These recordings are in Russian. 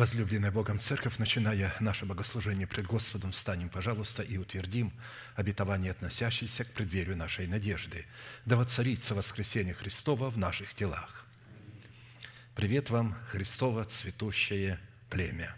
Возлюбленная Богом Церковь, начиная наше богослужение пред Господом, встанем, пожалуйста, и утвердим обетование, относящееся к преддверию нашей надежды. Да воцарится воскресение Христова в наших телах. Привет вам, Христово цветущее племя.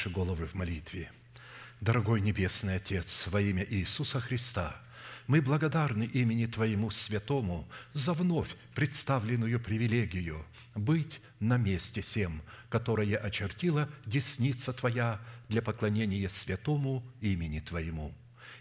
Наши головы в молитве. Дорогой Небесный Отец, во имя Иисуса Христа, мы благодарны имени Твоему Святому за вновь представленную привилегию быть на месте сем, которое очертила десница Твоя для поклонения святому имени Твоему.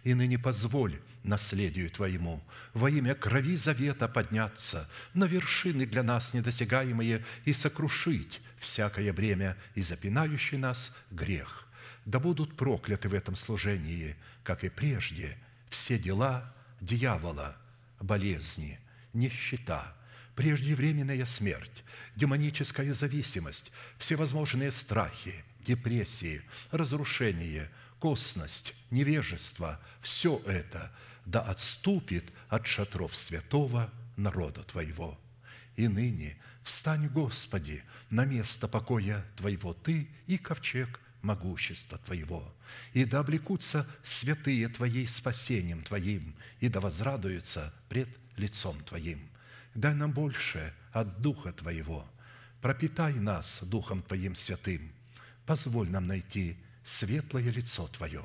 И ныне позволь наследию Твоему во имя крови завета подняться на вершины для нас недосягаемые и сокрушить всякое бремя и запинающий нас грех. Да будут прокляты в этом служении, как и прежде, все дела дьявола, болезни, нищета, преждевременная смерть, демоническая зависимость, всевозможные страхи, депрессии, разрушение, косность, невежество, все это да отступит от шатров святого народа Твоего. И ныне встань, Господи, на место покоя Твоего Ты и ковчег могущества Твоего, и да облекутся святые Твоей спасением Твоим, и да возрадуются пред лицом Твоим. Дай нам больше от Духа Твоего, пропитай нас Духом Твоим святым, позволь нам найти светлое лицо Твое.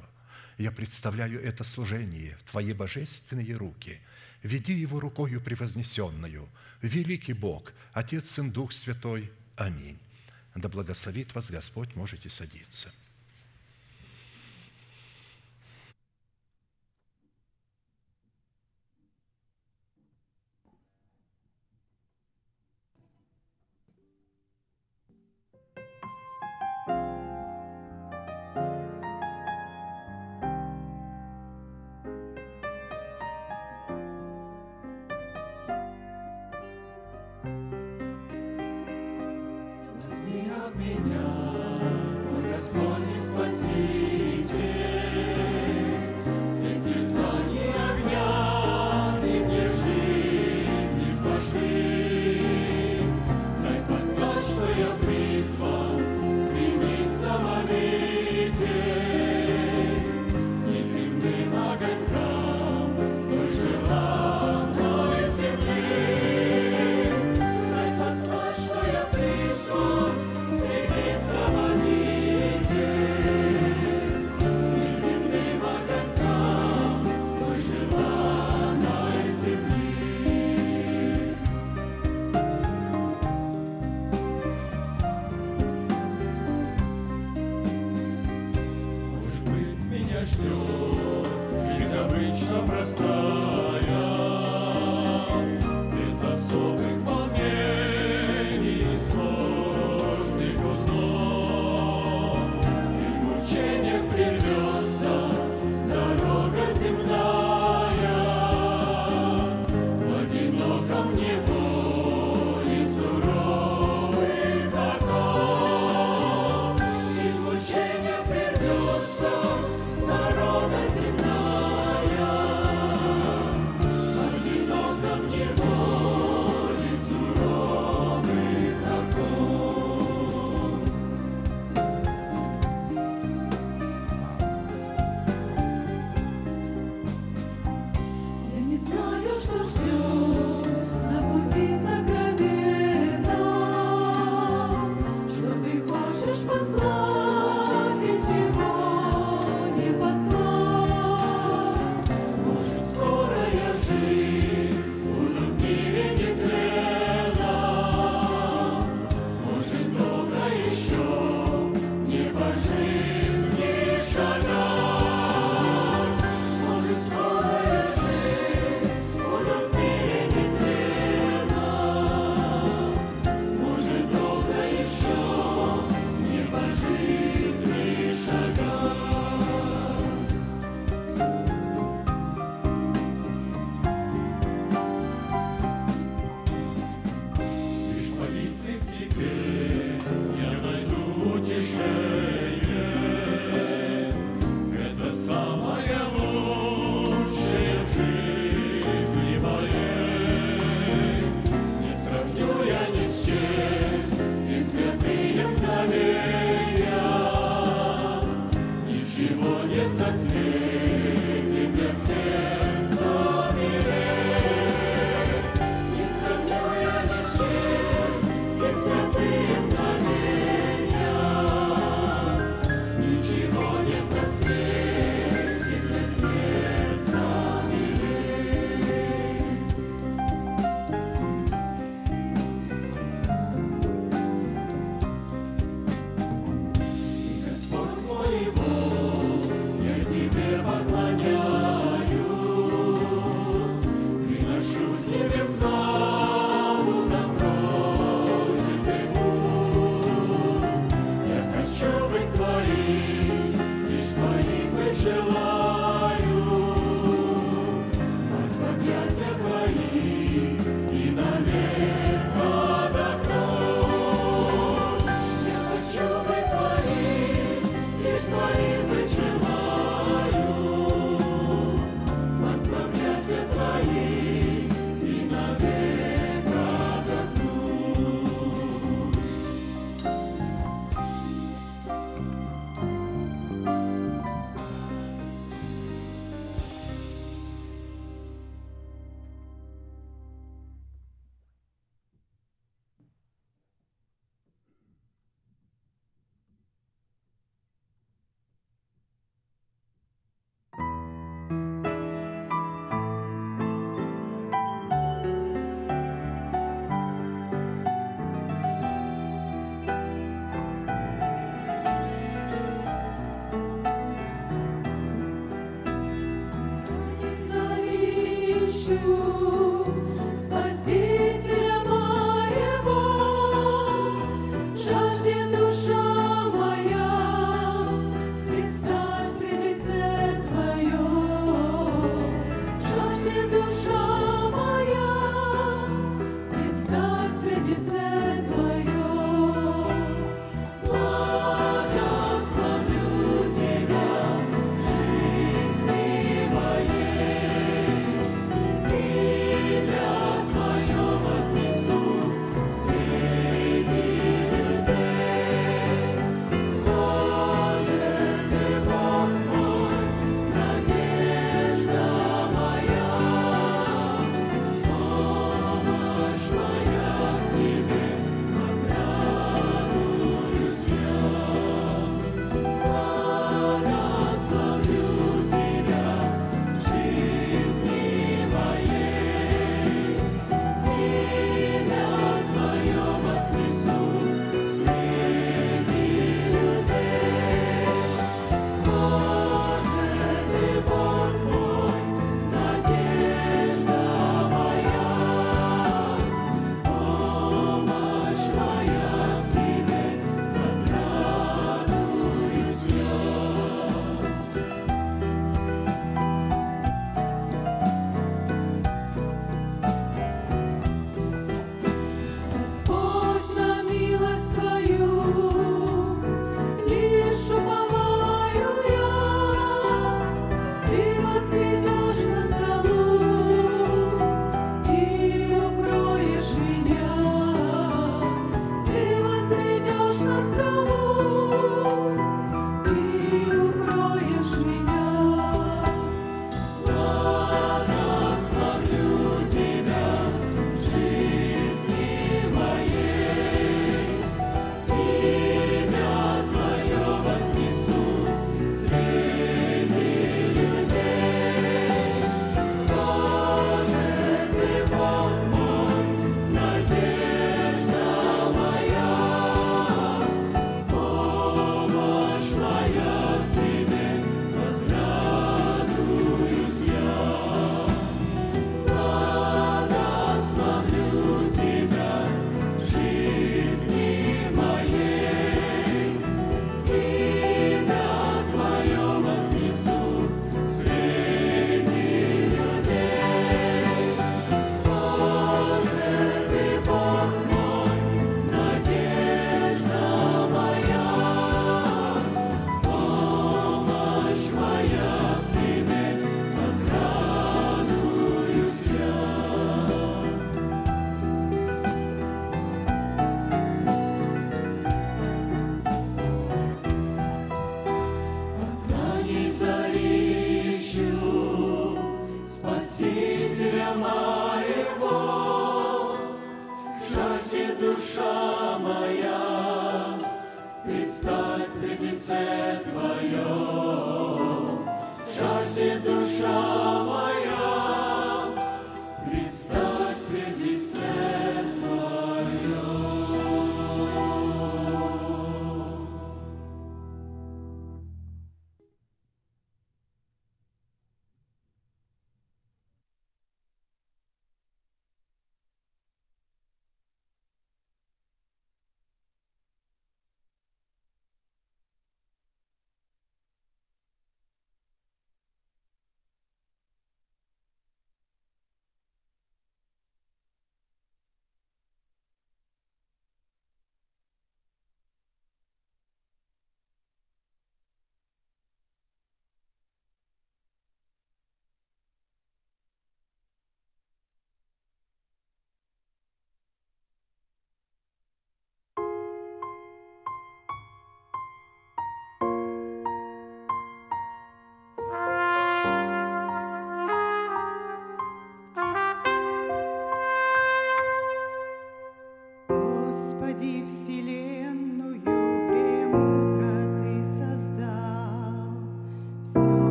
Я представляю это служение в Твои божественные руки. Веди его рукою превознесенную. Великий Бог, Отец, Сын, Дух Святой. Аминь. Да благословит вас Господь, можете садиться.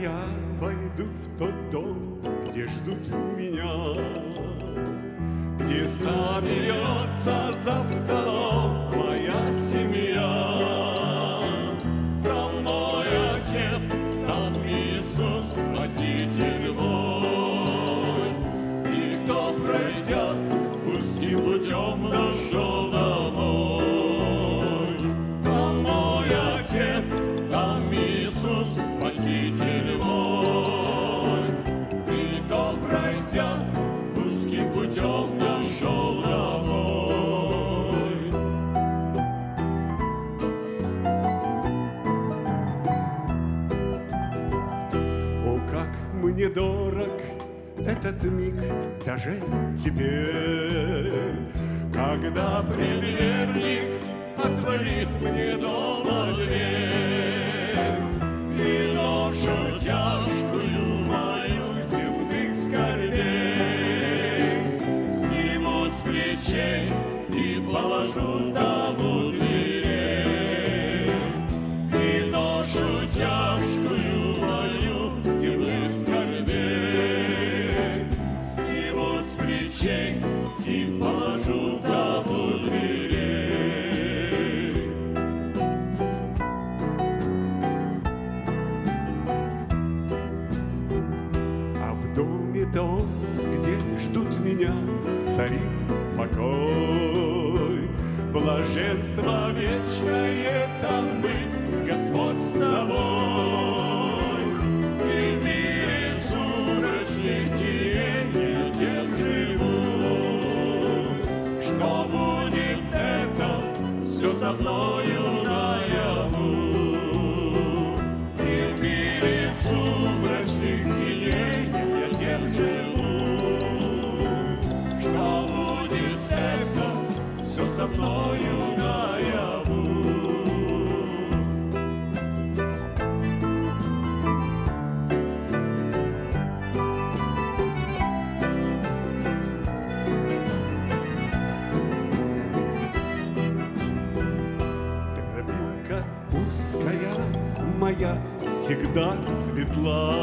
Yeah. Цари покой, Блаженство вечное love.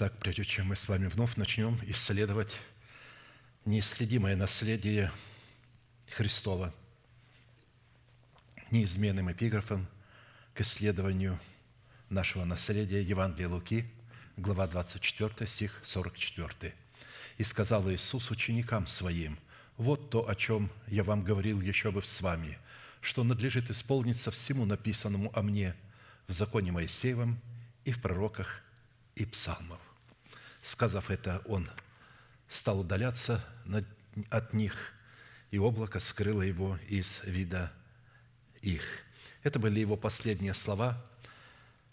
Итак, прежде чем мы с вами вновь начнем исследовать неисследимое наследие Христова, неизменным эпиграфом к исследованию нашего наследия Евангелия Луки, глава 24, стих 44. «И сказал Иисус ученикам Своим, «Вот то, о чем я вам говорил еще бы с вами, что надлежит исполниться всему написанному о мне в законе Моисеевом и в пророках и псалмов». Сказав это, Он стал удаляться от них, и облако скрыло его из вида их. Это были его последние слова,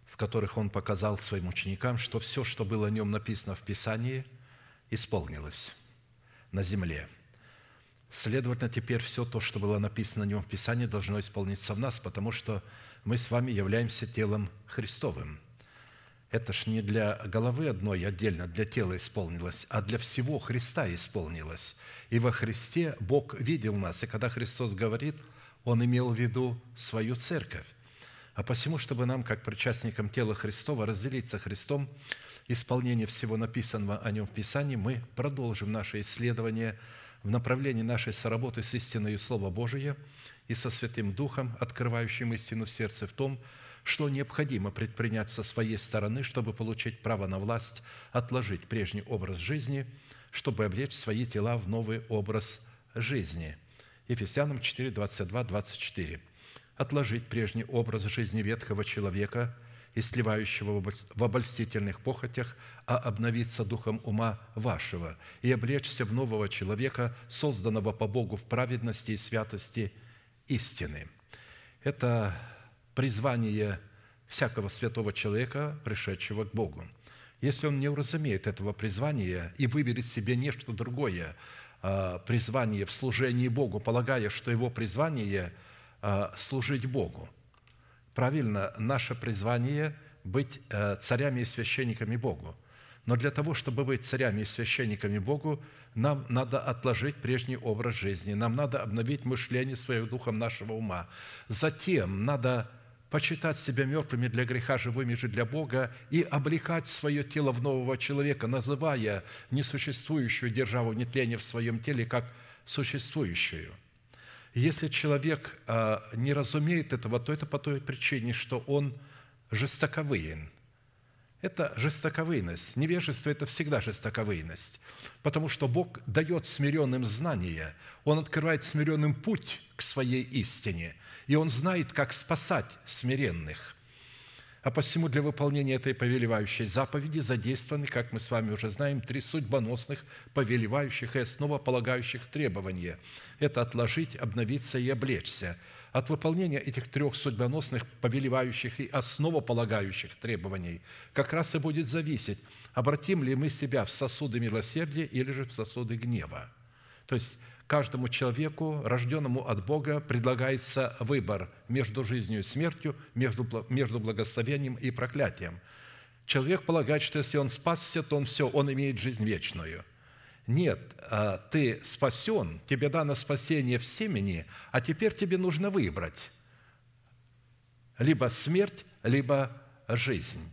в которых он показал своим ученикам, что все, что было о нем написано в Писании, исполнилось на земле. Следовательно, теперь все то, что было написано о нем в Писании, должно исполниться в нас, потому что мы с вами являемся телом Христовым. Это ж не для головы одной отдельно, для тела исполнилось, а для всего Христа исполнилось. И во Христе Бог видел нас, и когда Христос говорит, Он имел в виду свою церковь. А посему, чтобы нам, как причастникам тела Христова, разделиться Христом, исполнение всего написанного о Нем в Писании, мы продолжим наше исследование в направлении нашей соработы с истиной Слова Божия и со Святым Духом, открывающим истину в сердце в том, что необходимо предпринять со своей стороны, чтобы получить право на власть, отложить прежний образ жизни, чтобы облечь свои тела в новый образ жизни. Ефесянам 4, 22, 24. Отложить прежний образ жизни ветхого человека – и сливающего в обольстительных похотях, а обновиться духом ума вашего и облечься в нового человека, созданного по Богу в праведности и святости истины». Это призвание всякого святого человека, пришедшего к Богу. Если он не уразумеет этого призвания и выберет себе нечто другое, а, призвание в служении Богу, полагая, что его призвание а, – служить Богу – Правильно, наше призвание – быть э, царями и священниками Богу. Но для того, чтобы быть царями и священниками Богу, нам надо отложить прежний образ жизни, нам надо обновить мышление своим духом нашего ума. Затем надо почитать себя мертвыми для греха, живыми же для Бога и облекать свое тело в нового человека, называя несуществующую державу нетления в своем теле как существующую – если человек а, не разумеет этого, то это по той причине, что он жестоковыен. Это жестоковыйность. Невежество – это всегда жестоковыйность. Потому что Бог дает смиренным знания. Он открывает смиренным путь к своей истине. И Он знает, как спасать смиренных. А посему для выполнения этой повелевающей заповеди задействованы, как мы с вами уже знаем, три судьбоносных, повелевающих и основополагающих требования. Это отложить, обновиться и облечься. От выполнения этих трех судьбоносных, повелевающих и основополагающих требований как раз и будет зависеть, обратим ли мы себя в сосуды милосердия или же в сосуды гнева. То есть каждому человеку, рожденному от Бога, предлагается выбор между жизнью и смертью, между, между благословением и проклятием. Человек полагает, что если он спасся, то он все, он имеет жизнь вечную. Нет, а, ты спасен, тебе дано спасение в семени, а теперь тебе нужно выбрать либо смерть, либо жизнь.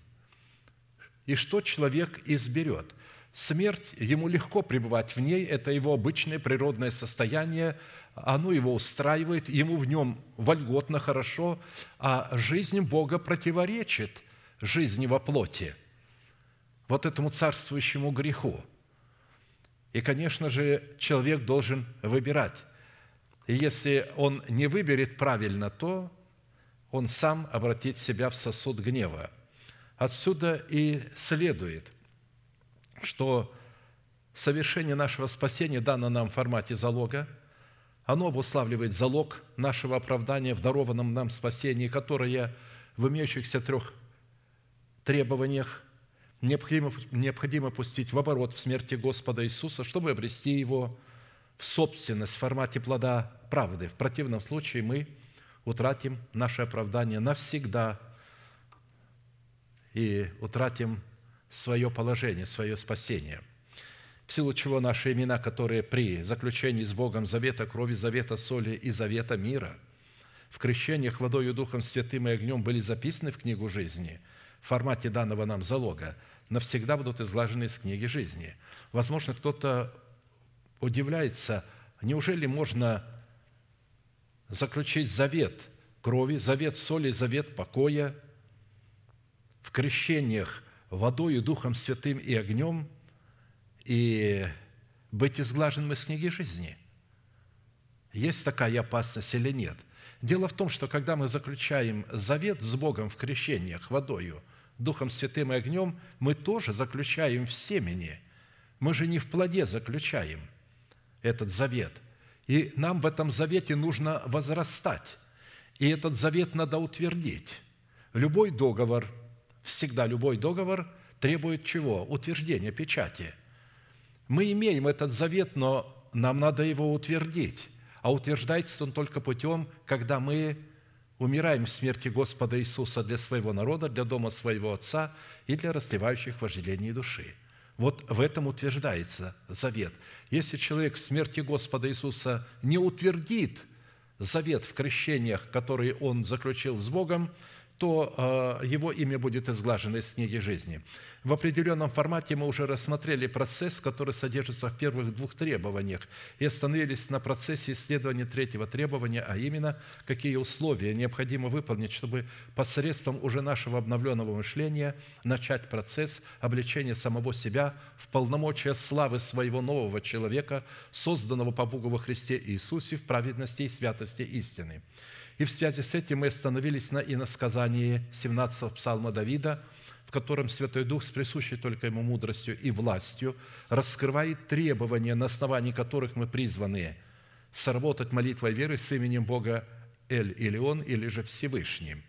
И что человек изберет – Смерть, ему легко пребывать в ней, это его обычное природное состояние, оно его устраивает, ему в нем вольготно, хорошо, а жизнь Бога противоречит жизни во плоти, вот этому царствующему греху. И, конечно же, человек должен выбирать. И если он не выберет правильно, то он сам обратит себя в сосуд гнева. Отсюда и следует – что совершение нашего спасения дано нам в формате залога. Оно обуславливает залог нашего оправдания в дарованном нам спасении, которое в имеющихся трех требованиях необходимо, необходимо пустить в оборот в смерти Господа Иисуса, чтобы обрести Его в собственность в формате плода правды. В противном случае мы утратим наше оправдание навсегда и утратим свое положение, свое спасение. В силу чего наши имена, которые при заключении с Богом завета крови, завета соли и завета мира, в крещениях водою Духом Святым и огнем были записаны в книгу жизни в формате данного нам залога, навсегда будут изглажены из книги жизни. Возможно, кто-то удивляется, неужели можно заключить завет крови, завет соли, завет покоя в крещениях водою, Духом Святым и огнем и быть изглаженным из книги жизни. Есть такая опасность или нет? Дело в том, что когда мы заключаем завет с Богом в крещениях водою, Духом Святым и огнем, мы тоже заключаем в семени. Мы же не в плоде заключаем этот завет. И нам в этом завете нужно возрастать. И этот завет надо утвердить. Любой договор – Всегда любой договор требует чего? Утверждения, печати. Мы имеем этот завет, но нам надо его утвердить. А утверждается он только путем, когда мы умираем в смерти Господа Иисуса для своего народа, для дома своего Отца и для расливающих вожделений души. Вот в этом утверждается завет. Если человек в смерти Господа Иисуса не утвердит завет в крещениях, который он заключил с Богом – то э, его имя будет изглажено из книги жизни. В определенном формате мы уже рассмотрели процесс, который содержится в первых двух требованиях, и остановились на процессе исследования третьего требования, а именно, какие условия необходимо выполнить, чтобы посредством уже нашего обновленного мышления начать процесс обличения самого себя в полномочия славы своего нового человека, созданного по Богу во Христе Иисусе в праведности и святости истины. И в связи с этим мы остановились на иносказании 17 псалма Давида, в котором Святой Дух с присущей только Ему мудростью и властью раскрывает требования, на основании которых мы призваны сработать молитвой веры с именем Бога Эль или Он, или же Всевышним.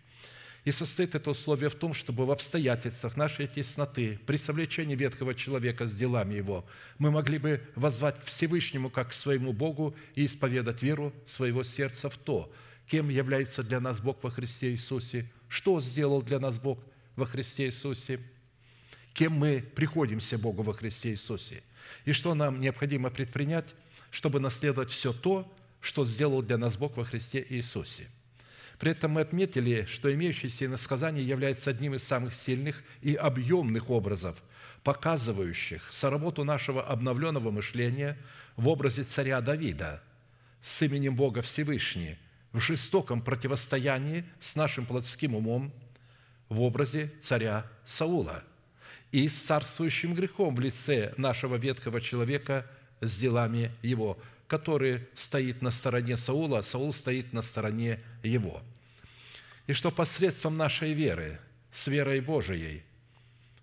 И состоит это условие в том, чтобы в обстоятельствах нашей тесноты, при совлечении ветхого человека с делами его, мы могли бы возвать к Всевышнему как к своему Богу и исповедать веру своего сердца в то, кем является для нас Бог во Христе Иисусе, что сделал для нас Бог – во Христе Иисусе, кем мы приходимся Богу во Христе Иисусе, и что нам необходимо предпринять, чтобы наследовать все то, что сделал для нас Бог во Христе Иисусе. При этом мы отметили, что имеющееся иносказание является одним из самых сильных и объемных образов, показывающих соработу нашего обновленного мышления в образе царя Давида с именем Бога Всевышний в жестоком противостоянии с нашим плотским умом – в образе царя Саула и с царствующим грехом в лице нашего ветхого человека с делами его, который стоит на стороне Саула, а Саул стоит на стороне его. И что посредством нашей веры, с верой Божией –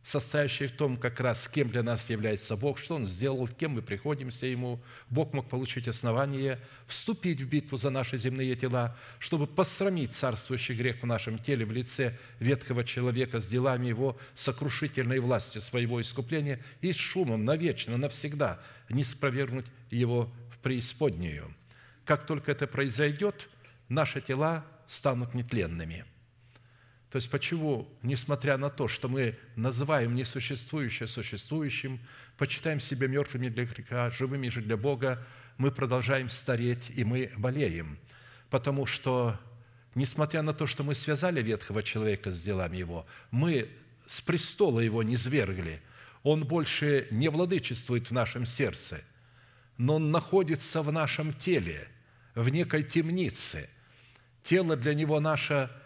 состоящий в том, как раз кем для нас является Бог, что Он сделал, кем мы приходимся Ему. Бог мог получить основание вступить в битву за наши земные тела, чтобы посрамить царствующий грех в нашем теле в лице ветхого человека с делами его сокрушительной властью своего искупления и с шумом навечно, навсегда не спровергнуть его в преисподнюю. Как только это произойдет, наши тела станут нетленными – то есть почему, несмотря на то, что мы называем несуществующее существующим, почитаем себя мертвыми для греха, живыми же для Бога, мы продолжаем стареть и мы болеем? Потому что, несмотря на то, что мы связали ветхого человека с делами его, мы с престола его не свергли, он больше не владычествует в нашем сердце, но он находится в нашем теле, в некой темнице. Тело для него наше –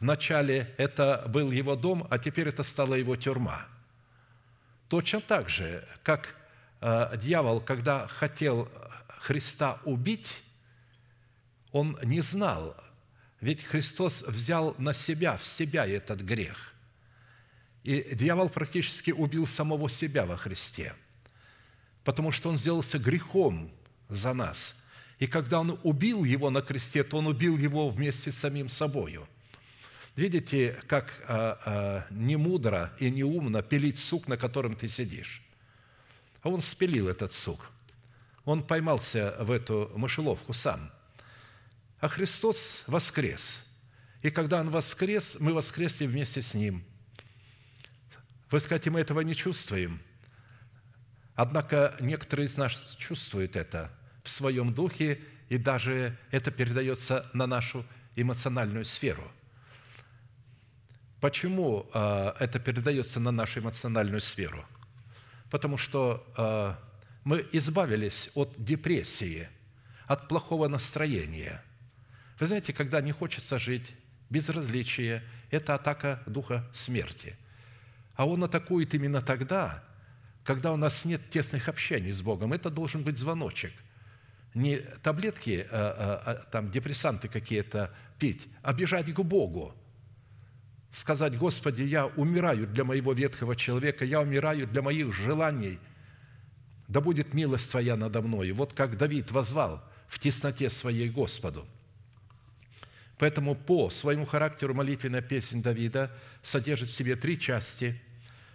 Вначале это был его дом, а теперь это стала его тюрьма. Точно так же, как э, дьявол, когда хотел Христа убить, он не знал, ведь Христос взял на себя, в себя этот грех. И дьявол практически убил самого себя во Христе, потому что он сделался грехом за нас. И когда он убил его на кресте, то он убил его вместе с самим собою – Видите, как а, а, не мудро и не умно пилить сук, на котором ты сидишь. А он спилил этот сук. Он поймался в эту мышеловку сам. А Христос воскрес. И когда Он воскрес, мы воскресли вместе с Ним. Вы скажете, мы этого не чувствуем. Однако некоторые из нас чувствуют это в своем духе, и даже это передается на нашу эмоциональную сферу – Почему а, это передается на нашу эмоциональную сферу? Потому что а, мы избавились от депрессии, от плохого настроения. Вы знаете, когда не хочется жить, безразличие – это атака духа смерти. А он атакует именно тогда, когда у нас нет тесных общений с Богом. Это должен быть звоночек. Не таблетки, а, там, депрессанты какие-то пить, а бежать к Богу – сказать, Господи, я умираю для моего ветхого человека, я умираю для моих желаний, да будет милость Твоя надо мной. Вот как Давид возвал в тесноте своей Господу. Поэтому по своему характеру молитвенная песня Давида содержит в себе три части,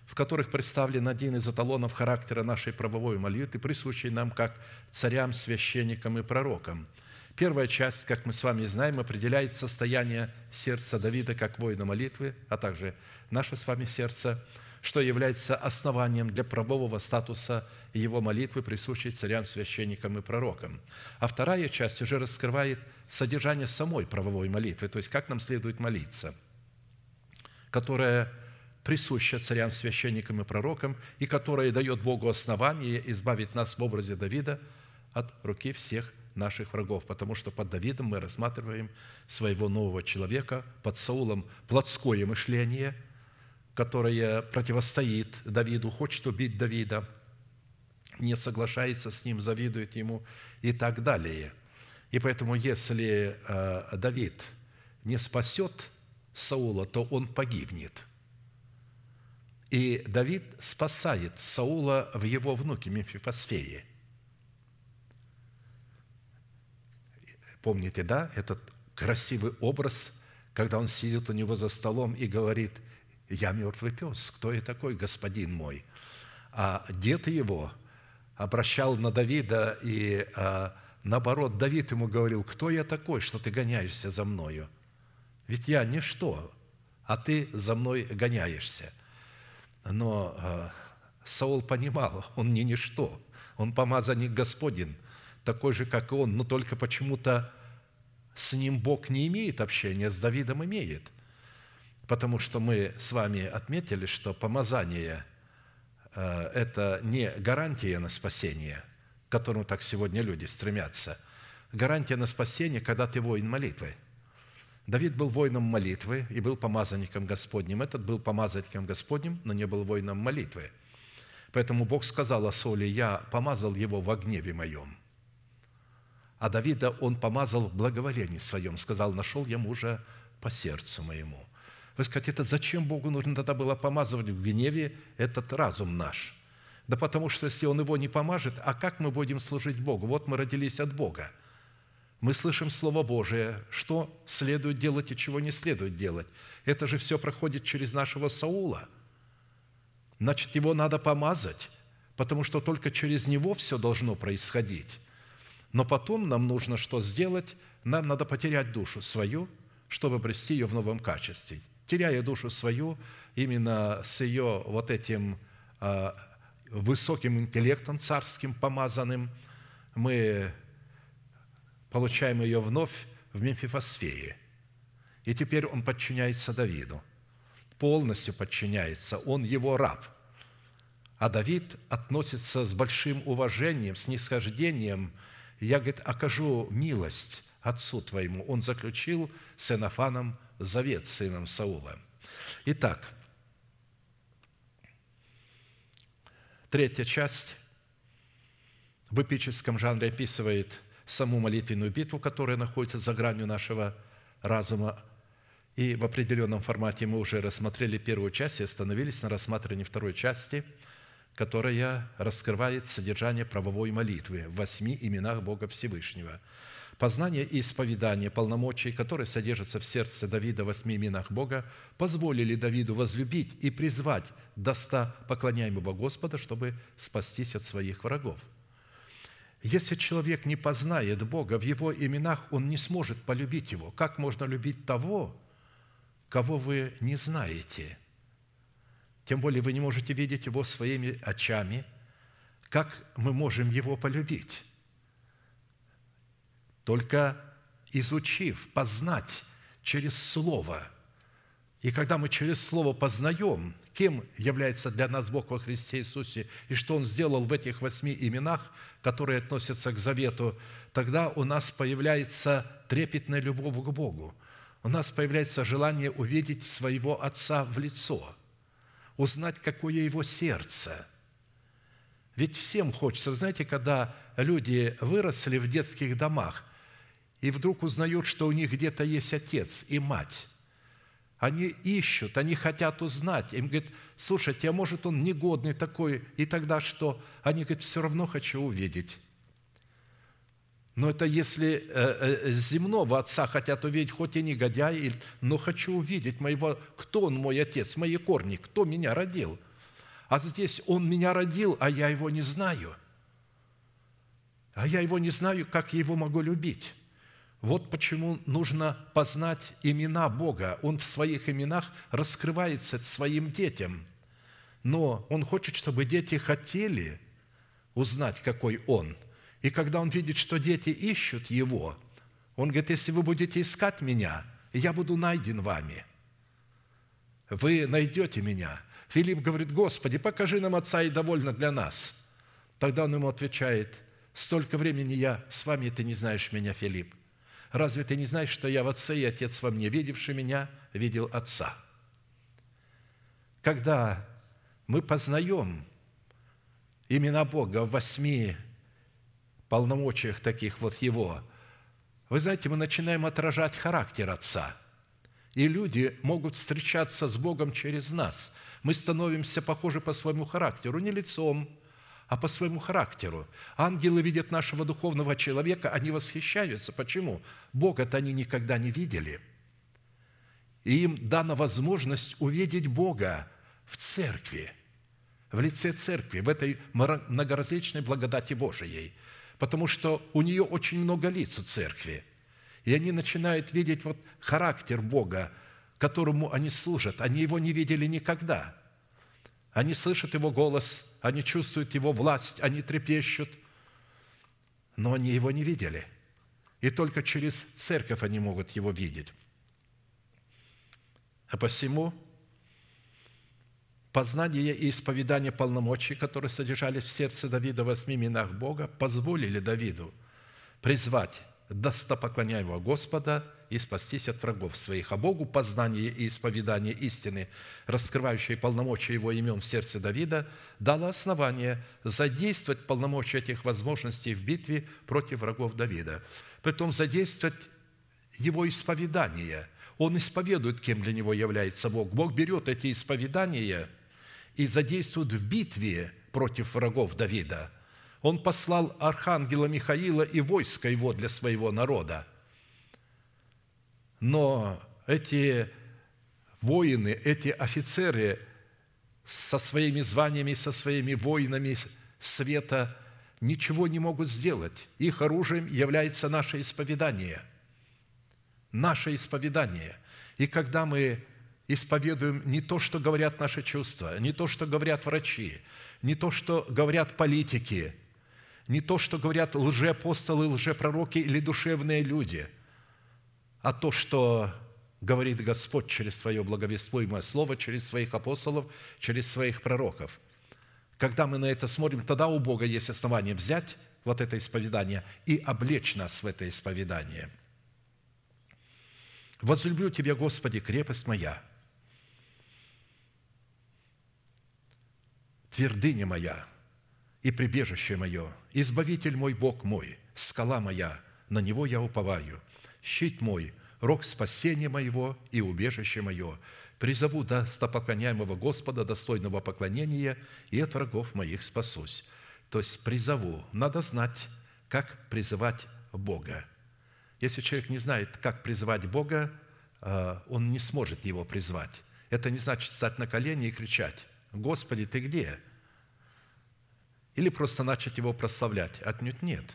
в которых представлен один из эталонов характера нашей правовой молитвы, присущий нам как царям, священникам и пророкам – Первая часть, как мы с вами знаем, определяет состояние сердца Давида как воина молитвы, а также наше с вами сердце, что является основанием для правового статуса его молитвы, присущей царям, священникам и пророкам. А вторая часть уже раскрывает содержание самой правовой молитвы, то есть как нам следует молиться. которая присуща царям, священникам и пророкам, и которая дает Богу основание избавить нас в образе Давида от руки всех наших врагов, потому что под Давидом мы рассматриваем своего нового человека, под Саулом плотское мышление, которое противостоит Давиду, хочет убить Давида, не соглашается с ним, завидует ему и так далее. И поэтому, если э, Давид не спасет Саула, то он погибнет. И Давид спасает Саула в его внуке Мефифосфее. Помните, да, этот красивый образ, когда он сидит у него за столом и говорит, «Я мертвый пес, кто я такой, господин мой?» А дед его обращал на Давида, и а, наоборот, Давид ему говорил, «Кто я такой, что ты гоняешься за мною?» Ведь я ничто, а ты за мной гоняешься. Но э, Саул понимал, он не ничто, он помазанник Господень, такой же, как и он, но только почему-то с ним Бог не имеет общения, с Давидом имеет. Потому что мы с вами отметили, что помазание э, – это не гарантия на спасение, к которому так сегодня люди стремятся. Гарантия на спасение, когда ты воин молитвы – Давид был воином молитвы и был помазанником Господним. Этот был помазанником Господним, но не был воином молитвы. Поэтому Бог сказал о Соле, «Я помазал его в гневе моем». А Давида он помазал в благоволении своем, сказал, «Нашел я мужа по сердцу моему». Вы скажете, это зачем Богу нужно тогда было помазывать в гневе этот разум наш? Да потому что, если Он его не помажет, а как мы будем служить Богу? Вот мы родились от Бога – мы слышим Слово Божие, что следует делать и чего не следует делать. Это же все проходит через нашего Саула. Значит, его надо помазать, потому что только через него все должно происходить. Но потом нам нужно что сделать? Нам надо потерять душу свою, чтобы обрести ее в новом качестве. Теряя душу свою, именно с ее вот этим а, высоким интеллектом царским помазанным, мы получаем ее вновь в Мемфифосфее. И теперь он подчиняется Давиду. Полностью подчиняется. Он его раб. А Давид относится с большим уважением, с нисхождением. Я, говорит, окажу милость отцу твоему. Он заключил с Энофаном завет сыном Саула. Итак, третья часть в эпическом жанре описывает – саму молитвенную битву, которая находится за гранью нашего разума. И в определенном формате мы уже рассмотрели первую часть и остановились на рассматривании второй части, которая раскрывает содержание правовой молитвы в восьми именах Бога Всевышнего. Познание и исповедание полномочий, которые содержатся в сердце Давида в восьми именах Бога, позволили Давиду возлюбить и призвать до ста поклоняемого Господа, чтобы спастись от своих врагов – если человек не познает Бога в Его именах, он не сможет полюбить Его. Как можно любить того, кого вы не знаете? Тем более вы не можете видеть Его своими очами. Как мы можем Его полюбить? Только изучив, познать через Слово. И когда мы через Слово познаем, кем является для нас Бог во Христе Иисусе и что Он сделал в этих восьми именах, которые относятся к завету, тогда у нас появляется трепетная любовь к Богу. У нас появляется желание увидеть своего Отца в лицо, узнать, какое его сердце. Ведь всем хочется, знаете, когда люди выросли в детских домах и вдруг узнают, что у них где-то есть отец и мать, они ищут, они хотят узнать. Им говорят, слушайте, а может он негодный такой, и тогда что? Они говорят, все равно хочу увидеть. Но это если э, э, земного отца хотят увидеть, хоть и негодяй, но хочу увидеть моего, кто он мой отец, мои корни, кто меня родил. А здесь он меня родил, а я его не знаю. А я его не знаю, как я его могу любить. Вот почему нужно познать имена Бога. Он в своих именах раскрывается своим детям. Но Он хочет, чтобы дети хотели узнать, какой Он. И когда Он видит, что дети ищут Его, Он говорит, если вы будете искать Меня, я буду найден вами. вы найдете меня. Филипп говорит, Господи, покажи нам Отца, и довольно для нас. Тогда он ему отвечает, столько времени я с вами, ты не знаешь меня, Филипп. Разве ты не знаешь, что я в Отце, и Отец во мне, видевший меня, видел Отца? Когда мы познаем имена Бога в восьми полномочиях таких вот Его, вы знаете, мы начинаем отражать характер Отца. И люди могут встречаться с Богом через нас. Мы становимся похожи по своему характеру, не лицом, а по своему характеру. Ангелы видят нашего духовного человека, они восхищаются. Почему? Бога-то они никогда не видели. И им дана возможность увидеть Бога в церкви, в лице церкви, в этой многоразличной благодати Божией. Потому что у нее очень много лиц у церкви. И они начинают видеть вот характер Бога, которому они служат. Они его не видели никогда. Они слышат Его голос, они чувствуют Его власть, они трепещут, но они Его не видели. И только через церковь они могут Его видеть. А посему познание и исповедание полномочий, которые содержались в сердце Давида в восьми именах Бога, позволили Давиду призвать достопоклоняемого Господа и спастись от врагов своих. А Богу познание и исповедание истины, раскрывающие полномочия Его имен в сердце Давида, дало основание задействовать полномочия этих возможностей в битве против врагов Давида. Притом задействовать его исповедание. Он исповедует, кем для него является Бог. Бог берет эти исповедания и задействует в битве против врагов Давида – он послал архангела Михаила и войско его для своего народа. Но эти воины, эти офицеры со своими званиями, со своими воинами света ничего не могут сделать. Их оружием является наше исповедание. Наше исповедание. И когда мы исповедуем не то, что говорят наши чувства, не то, что говорят врачи, не то, что говорят политики – не то, что говорят лжеапостолы, лжепророки или душевные люди, а то, что говорит Господь через свое благовествуемое слово, через своих апостолов, через своих пророков. Когда мы на это смотрим, тогда у Бога есть основание взять вот это исповедание и облечь нас в это исповедание. «Возлюблю Тебя, Господи, крепость моя, твердыня моя, и прибежище мое, избавитель мой, Бог мой, скала моя, на Него я уповаю, щит мой, рог спасения моего и убежище мое, призову достопоклоняемого Господа, достойного поклонения, и от врагов моих спасусь». То есть призову. Надо знать, как призывать Бога. Если человек не знает, как призывать Бога, а, он не сможет его призвать. Это не значит стать на колени и кричать, «Господи, Ты где?» Или просто начать его прославлять? Отнюдь нет.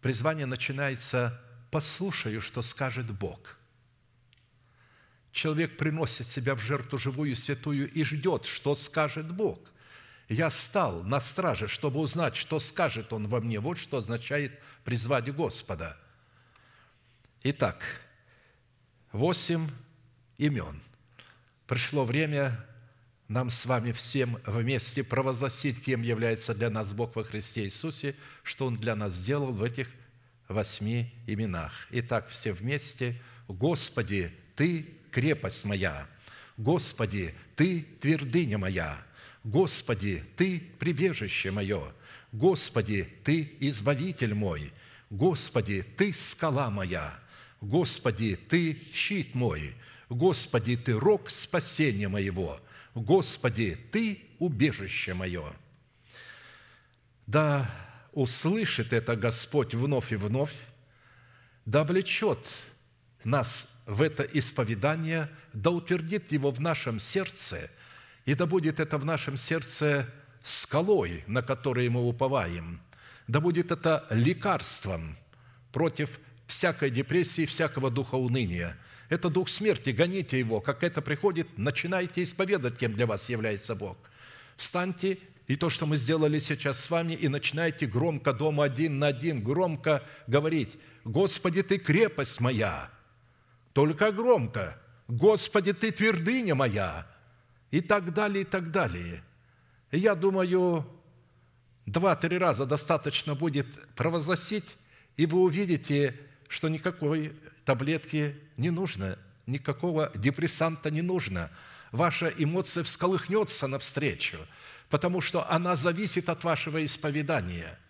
Призвание начинается «послушаю, что скажет Бог». Человек приносит себя в жертву живую святую и ждет, что скажет Бог. Я стал на страже, чтобы узнать, что скажет Он во мне. Вот что означает призвать Господа. Итак, восемь имен. Пришло время нам с вами всем вместе провозгласить, кем является для нас Бог во Христе Иисусе, что Он для нас сделал в этих восьми именах. Итак, все вместе. Господи, Ты крепость моя. Господи, Ты твердыня моя. Господи, Ты прибежище мое. Господи, Ты избавитель мой. Господи, Ты скала моя. Господи, Ты щит мой. Господи, Ты рог спасения моего. Господи, Ты убежище мое. Да услышит это Господь вновь и вновь, да облечет нас в это исповедание, да утвердит его в нашем сердце, и да будет это в нашем сердце скалой, на которой мы уповаем, да будет это лекарством против всякой депрессии, всякого духа уныния, это дух смерти, гоните его. Как это приходит, начинайте исповедать, кем для вас является Бог. Встаньте, и то, что мы сделали сейчас с вами, и начинайте громко дома один на один, громко говорить, «Господи, Ты крепость моя!» Только громко. Господи, Ты твердыня моя, и так далее, и так далее. Я думаю, два-три раза достаточно будет провозгласить, и вы увидите, что никакой таблетки не нужно, никакого депрессанта не нужно. Ваша эмоция всколыхнется навстречу, потому что она зависит от вашего исповедания –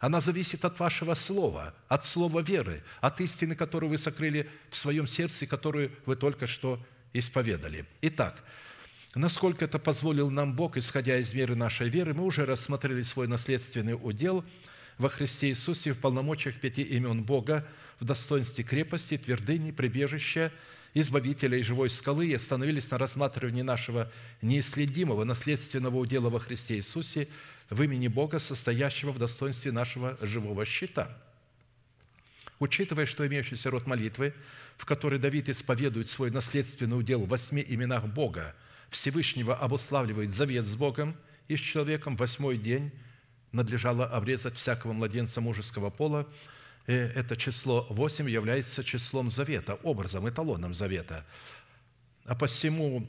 она зависит от вашего слова, от слова веры, от истины, которую вы сокрыли в своем сердце, которую вы только что исповедали. Итак, насколько это позволил нам Бог, исходя из меры нашей веры, мы уже рассмотрели свой наследственный удел во Христе Иисусе в полномочиях пяти имен Бога, в достоинстве крепости, твердыни, прибежища, избавителя и живой скалы и остановились на рассматривании нашего неисследимого наследственного удела во Христе Иисусе – в имени Бога, состоящего в достоинстве нашего живого щита. Учитывая, что имеющийся род молитвы, в которой Давид исповедует свой наследственный удел в восьми именах Бога, Всевышнего обуславливает завет с Богом и с человеком, восьмой день надлежало обрезать всякого младенца мужеского пола, это число 8 является числом завета, образом, эталоном завета. А посему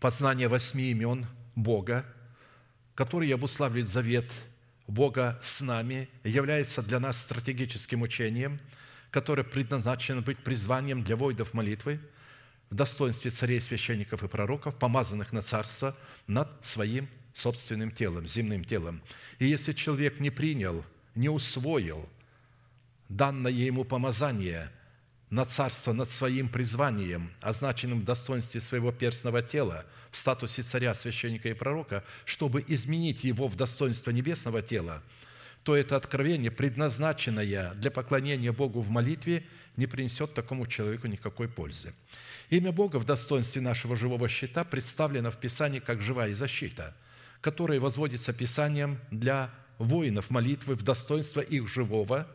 познание восьми имен Бога который обуславливает завет Бога с нами, является для нас стратегическим учением, которое предназначено быть призванием для воидов молитвы в достоинстве царей, священников и пророков, помазанных на царство над своим собственным телом, земным телом. И если человек не принял, не усвоил данное ему помазание на царство над своим призванием, означенным в достоинстве своего перстного тела – в статусе царя, священника и пророка, чтобы изменить его в достоинство небесного тела, то это откровение, предназначенное для поклонения Богу в молитве, не принесет такому человеку никакой пользы. Имя Бога в достоинстве нашего живого щита представлено в Писании как живая защита, которая возводится Писанием для воинов молитвы в достоинство их живого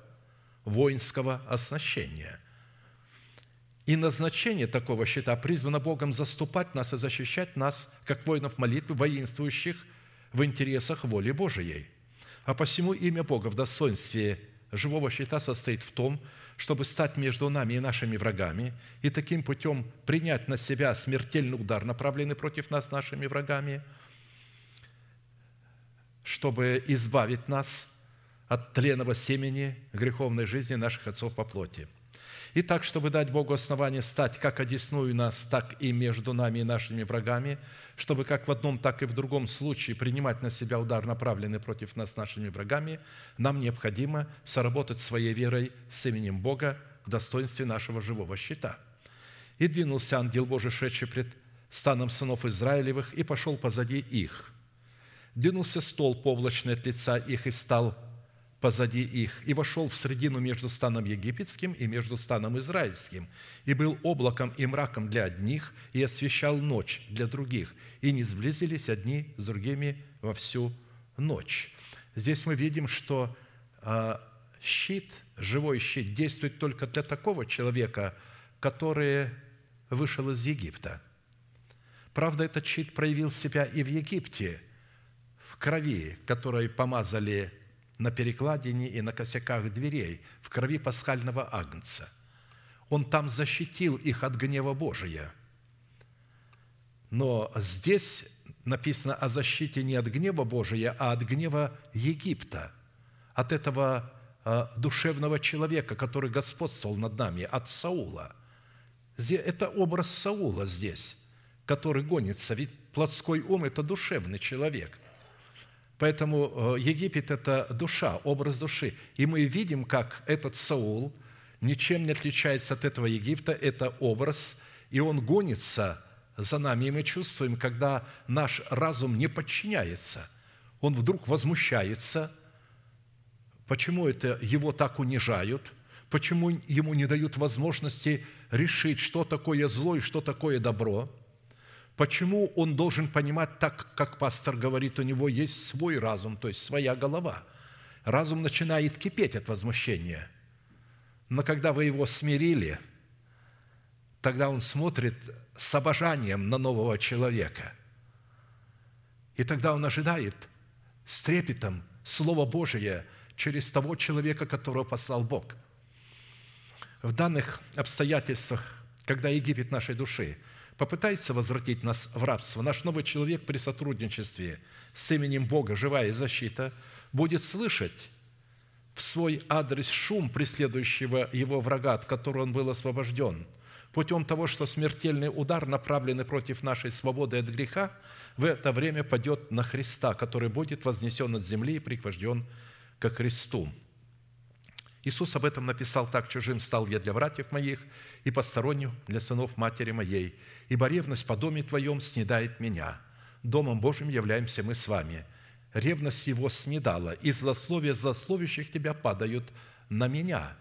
воинского оснащения – и назначение такого щита призвано Богом заступать нас и защищать нас, как воинов молитвы, воинствующих в интересах воли Божией. А посему имя Бога в достоинстве живого щита состоит в том, чтобы стать между нами и нашими врагами, и таким путем принять на себя смертельный удар, направленный против нас нашими врагами, чтобы избавить нас от тленного семени греховной жизни наших отцов по плоти – и так, чтобы дать Богу основание стать как одесную нас, так и между нами и нашими врагами, чтобы как в одном, так и в другом случае принимать на себя удар, направленный против нас нашими врагами, нам необходимо соработать своей верой с именем Бога в достоинстве нашего живого щита. И двинулся ангел Божий, шедший пред станом сынов Израилевых, и пошел позади их. Двинулся стол облачный от лица их и стал позади их, и вошел в средину между станом египетским и между станом израильским, и был облаком и мраком для одних, и освещал ночь для других, и не сблизились одни с другими во всю ночь». Здесь мы видим, что а, щит, живой щит, действует только для такого человека, который вышел из Египта. Правда, этот щит проявил себя и в Египте, крови, которой помазали на перекладине и на косяках дверей в крови пасхального агнца. Он там защитил их от гнева Божия. Но здесь написано о защите не от гнева Божия, а от гнева Египта, от этого а, душевного человека, который господствовал над нами, от Саула. Это образ Саула здесь, который гонится, ведь плотской ум – это душевный человек – Поэтому э, Египет – это душа, образ души. И мы видим, как этот Саул ничем не отличается от этого Египта. Это образ, и он гонится за нами. И мы чувствуем, когда наш разум не подчиняется, он вдруг возмущается, почему это его так унижают, почему ему не дают возможности решить, что такое зло и что такое добро – Почему он должен понимать так, как пастор говорит, у него есть свой разум, то есть своя голова? Разум начинает кипеть от возмущения. Но когда вы его смирили, тогда он смотрит с обожанием на нового человека. И тогда он ожидает с трепетом Слово Божие через того человека, которого послал Бог. В данных обстоятельствах когда Египет нашей души попытается возвратить нас в рабство, наш новый человек при сотрудничестве с именем Бога, живая защита, будет слышать в свой адрес шум преследующего его врага, от которого он был освобожден, путем того, что смертельный удар, направленный против нашей свободы от греха, в это время падет на Христа, который будет вознесен от земли и пригвожден ко Христу. Иисус об этом написал так, «Чужим стал я для братьев моих и посторонним для сынов матери моей, ибо ревность по доме твоем снедает меня. Домом Божьим являемся мы с вами. Ревность его снедала, и злословия злословящих тебя падают на меня».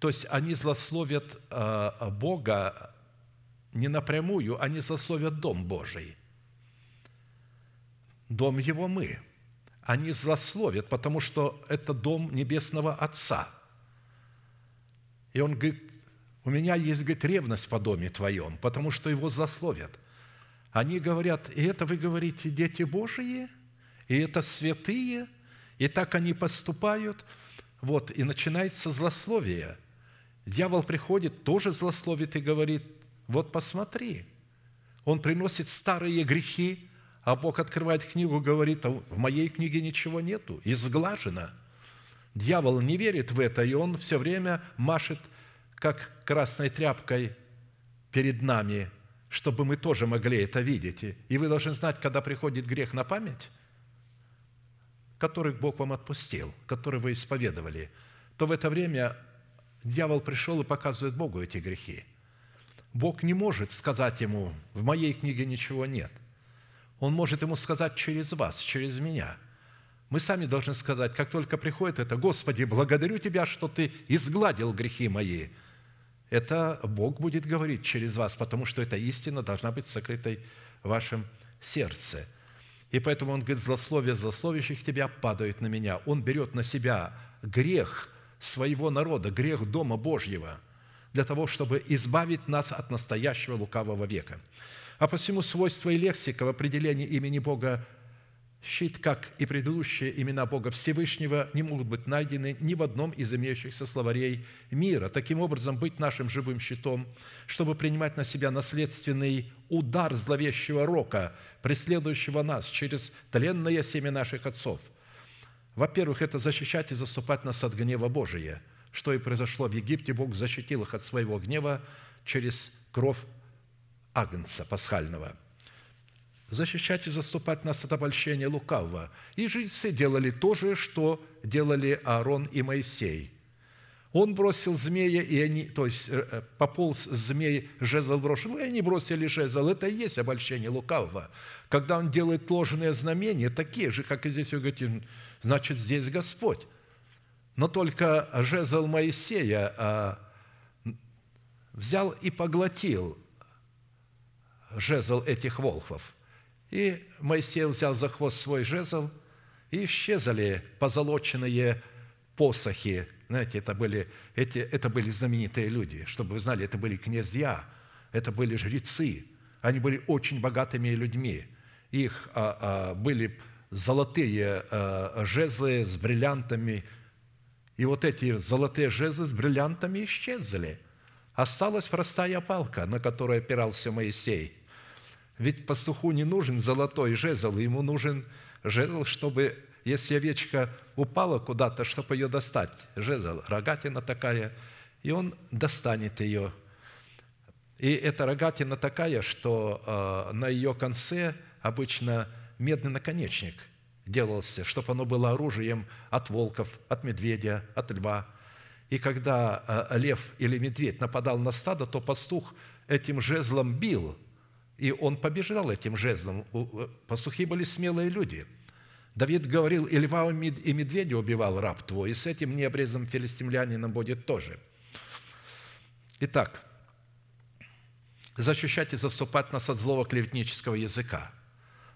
То есть они злословят э, Бога не напрямую, они злословят Дом Божий. Дом Его мы. Они злословят, потому что это дом Небесного Отца. И он говорит, у меня есть, говорит, ревность по доме твоем, потому что его злословят. Они говорят, и это вы говорите, дети Божии, и это святые, и так они поступают. Вот, и начинается злословие. Дьявол приходит, тоже злословит и говорит, вот посмотри, он приносит старые грехи, а Бог открывает книгу, говорит, а в моей книге ничего нету, изглажено. Дьявол не верит в это, и он все время машет, как красной тряпкой перед нами, чтобы мы тоже могли это видеть. И вы должны знать, когда приходит грех на память, который Бог вам отпустил, который вы исповедовали, то в это время дьявол пришел и показывает Богу эти грехи. Бог не может сказать ему, в моей книге ничего нет – он может ему сказать через вас, через меня. Мы сами должны сказать, как только приходит это, «Господи, благодарю Тебя, что Ты изгладил грехи мои». Это Бог будет говорить через вас, потому что эта истина должна быть сокрытой в вашем сердце. И поэтому он говорит, злословие злословящих тебя падают на меня. Он берет на себя грех своего народа, грех Дома Божьего, для того, чтобы избавить нас от настоящего лукавого века. А посему свойства и лексика в определении имени Бога щит, как и предыдущие имена Бога Всевышнего, не могут быть найдены ни в одном из имеющихся словарей мира. Таким образом, быть нашим живым щитом, чтобы принимать на себя наследственный удар зловещего рока, преследующего нас через тленное семя наших отцов. Во-первых, это защищать и заступать нас от гнева Божия, что и произошло в Египте. Бог защитил их от своего гнева через кровь Агнца пасхального. Защищать и заступать нас от обольщения лукавого. И жрецы делали то же, что делали Аарон и Моисей. Он бросил змея, и они, то есть э, э, пополз змей, жезл брошен, и они бросили жезл. Это и есть обольщение лукавого. Когда он делает ложные знамения, такие же, как и здесь, он говорит, значит, здесь Господь. Но только жезл Моисея а, взял и поглотил жезл этих волхвов. И Моисей взял за хвост свой жезл, и исчезли позолоченные посохи. Знаете, это были, эти, это были знаменитые люди. Чтобы вы знали, это были князья, это были жрецы. Они были очень богатыми людьми. Их а, а, были золотые а, жезлы с бриллиантами. И вот эти золотые жезлы с бриллиантами исчезли. Осталась простая палка, на которой опирался Моисей – ведь пастуху не нужен золотой жезл, ему нужен жезл, чтобы, если овечка упала куда-то, чтобы ее достать. Жезл, рогатина такая, и он достанет ее. И эта рогатина такая, что э, на ее конце обычно медный наконечник делался, чтобы оно было оружием от волков, от медведя, от льва. И когда э, лев или медведь нападал на стадо, то пастух этим жезлом бил – и он побежал этим жезлом. Э, пастухи были смелые люди. Давид говорил, и льва, и медведя убивал раб твой, и с этим необрезанным филистимлянином будет тоже. Итак, защищать и заступать нас от злого клеветнического языка.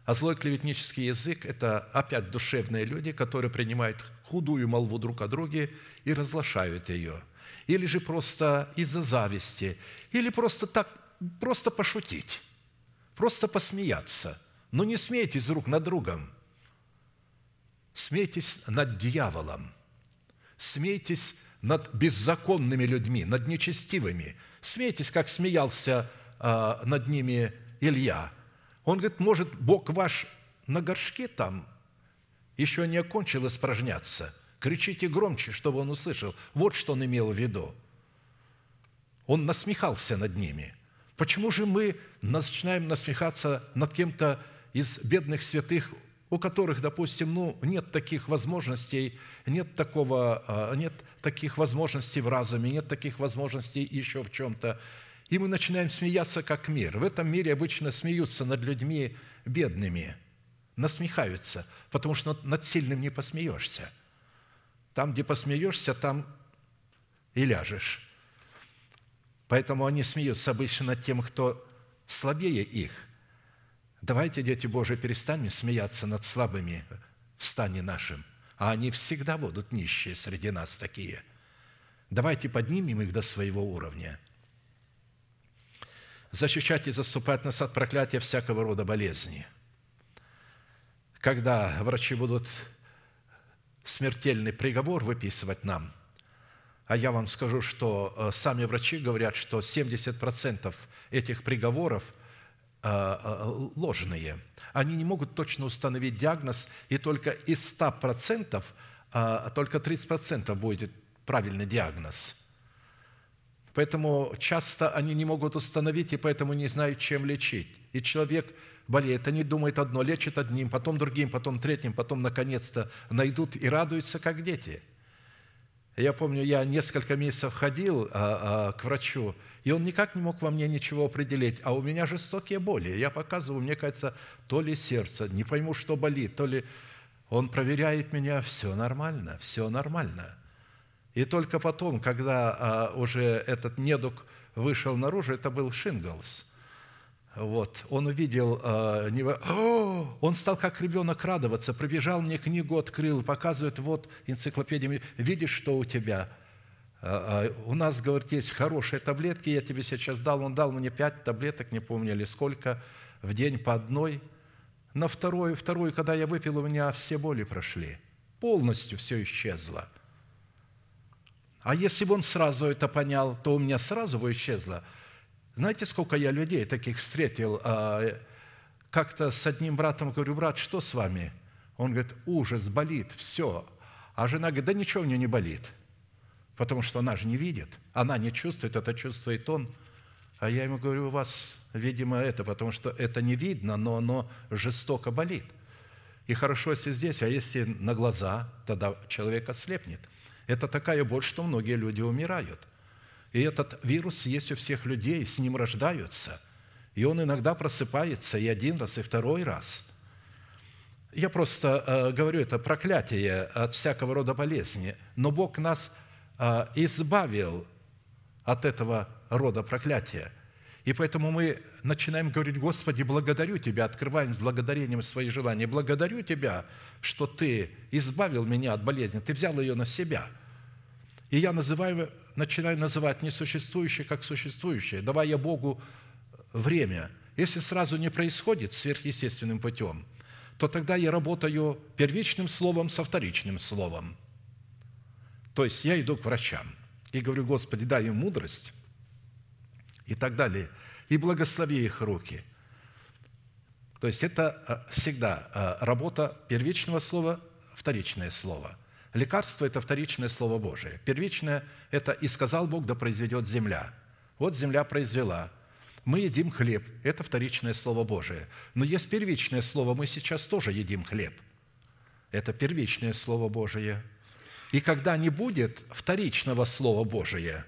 А злой клеветнический язык – это опять душевные люди, которые принимают худую молву друг о друге и разглашают ее. Или же просто из-за зависти, или просто так, просто пошутить просто посмеяться. Но не смейтесь друг над другом. Смейтесь над дьяволом. Смейтесь над беззаконными людьми, над нечестивыми. Смейтесь, как смеялся а, над ними Илья. Он говорит, может, Бог ваш на горшке там еще не окончил испражняться. Кричите громче, чтобы он услышал. Вот что он имел в виду. Он насмехался над ними. Почему же мы начинаем насмехаться над кем-то из бедных святых, у которых, допустим, ну, нет таких возможностей, нет, такого, а, нет таких возможностей в разуме, нет таких возможностей еще в чем-то. И мы начинаем смеяться как мир. В этом мире обычно смеются над людьми бедными, насмехаются, потому что над сильным не посмеешься. Там, где посмеешься, там и ляжешь. Поэтому они смеются обычно над тем, кто слабее их. Давайте, дети Божии, перестанем смеяться над слабыми в стане нашим, а они всегда будут нищие среди нас такие. Давайте поднимем их до своего уровня – защищать и заступать нас от проклятия всякого рода болезни. Когда врачи будут смертельный приговор выписывать нам, а я вам скажу, что э, сами врачи говорят, что 70% этих приговоров э, э, ложные. Они не могут точно установить диагноз, и только из 100% только 30% будет правильный диагноз – Поэтому часто они не могут установить, и поэтому не знают, чем лечить. И человек болеет, они думают одно, лечат одним, потом другим, потом третьим, потом, наконец-то, найдут и радуются, как дети. Я помню, я несколько месяцев ходил а, а, к врачу, и он никак не мог во мне ничего определить, а у меня жестокие боли. Я показываю, мне кажется, то ли сердце, не пойму, что болит, то ли... Он проверяет меня, все нормально, все нормально – и только потом, когда а, уже этот недуг вышел наружу, это был Шинглс. Вот, он увидел, а, не, О! он стал как ребенок радоваться, пробежал мне книгу, открыл, показывает, вот энциклопедия, видишь, что у тебя? А, а, у нас, говорит, есть хорошие таблетки, я тебе сейчас дал, он дал мне пять таблеток, не помню или сколько, в день по одной. На вторую, вторую, когда я выпил, у меня все боли прошли. Полностью все исчезло – а если бы он сразу это понял, то у меня сразу бы исчезло. Знаете, сколько я людей таких встретил? А, как-то с одним братом говорю, брат, что с вами? Он говорит, ужас, болит, все. А жена говорит, да ничего у нее не болит, потому что она же не видит, она не чувствует, это чувствует он. А я ему говорю, у вас, видимо, это, потому что это не видно, но оно жестоко болит. И хорошо, если здесь, а если на глаза, тогда человек ослепнет – это такая боль, что многие люди умирают. И этот вирус есть у всех людей, с ним рождаются. И он иногда просыпается и один раз, и второй раз. Я просто э, говорю, это проклятие от всякого рода болезни. Но Бог нас э, избавил от этого рода проклятия. И поэтому мы начинаем говорить, Господи, благодарю Тебя, открываем с благодарением свои желания. Благодарю Тебя, что Ты избавил меня от болезни, Ты взял ее на себя – и я называю, начинаю называть несуществующее как существующее, давая Богу время. Если сразу не происходит сверхъестественным путем, то тогда я работаю первичным словом со вторичным словом. То есть я иду к врачам и говорю, Господи, дай им мудрость и так далее, и благослови их руки. То есть это э, всегда э, работа первичного слова, вторичное слово – Лекарство – это вторичное Слово Божие. Первичное – это «и сказал Бог, да произведет земля». Вот земля произвела. Мы едим хлеб – это вторичное Слово Божие. Но есть первичное Слово, мы сейчас тоже едим хлеб. Это первичное Слово Божие. И когда не будет вторичного Слова Божия,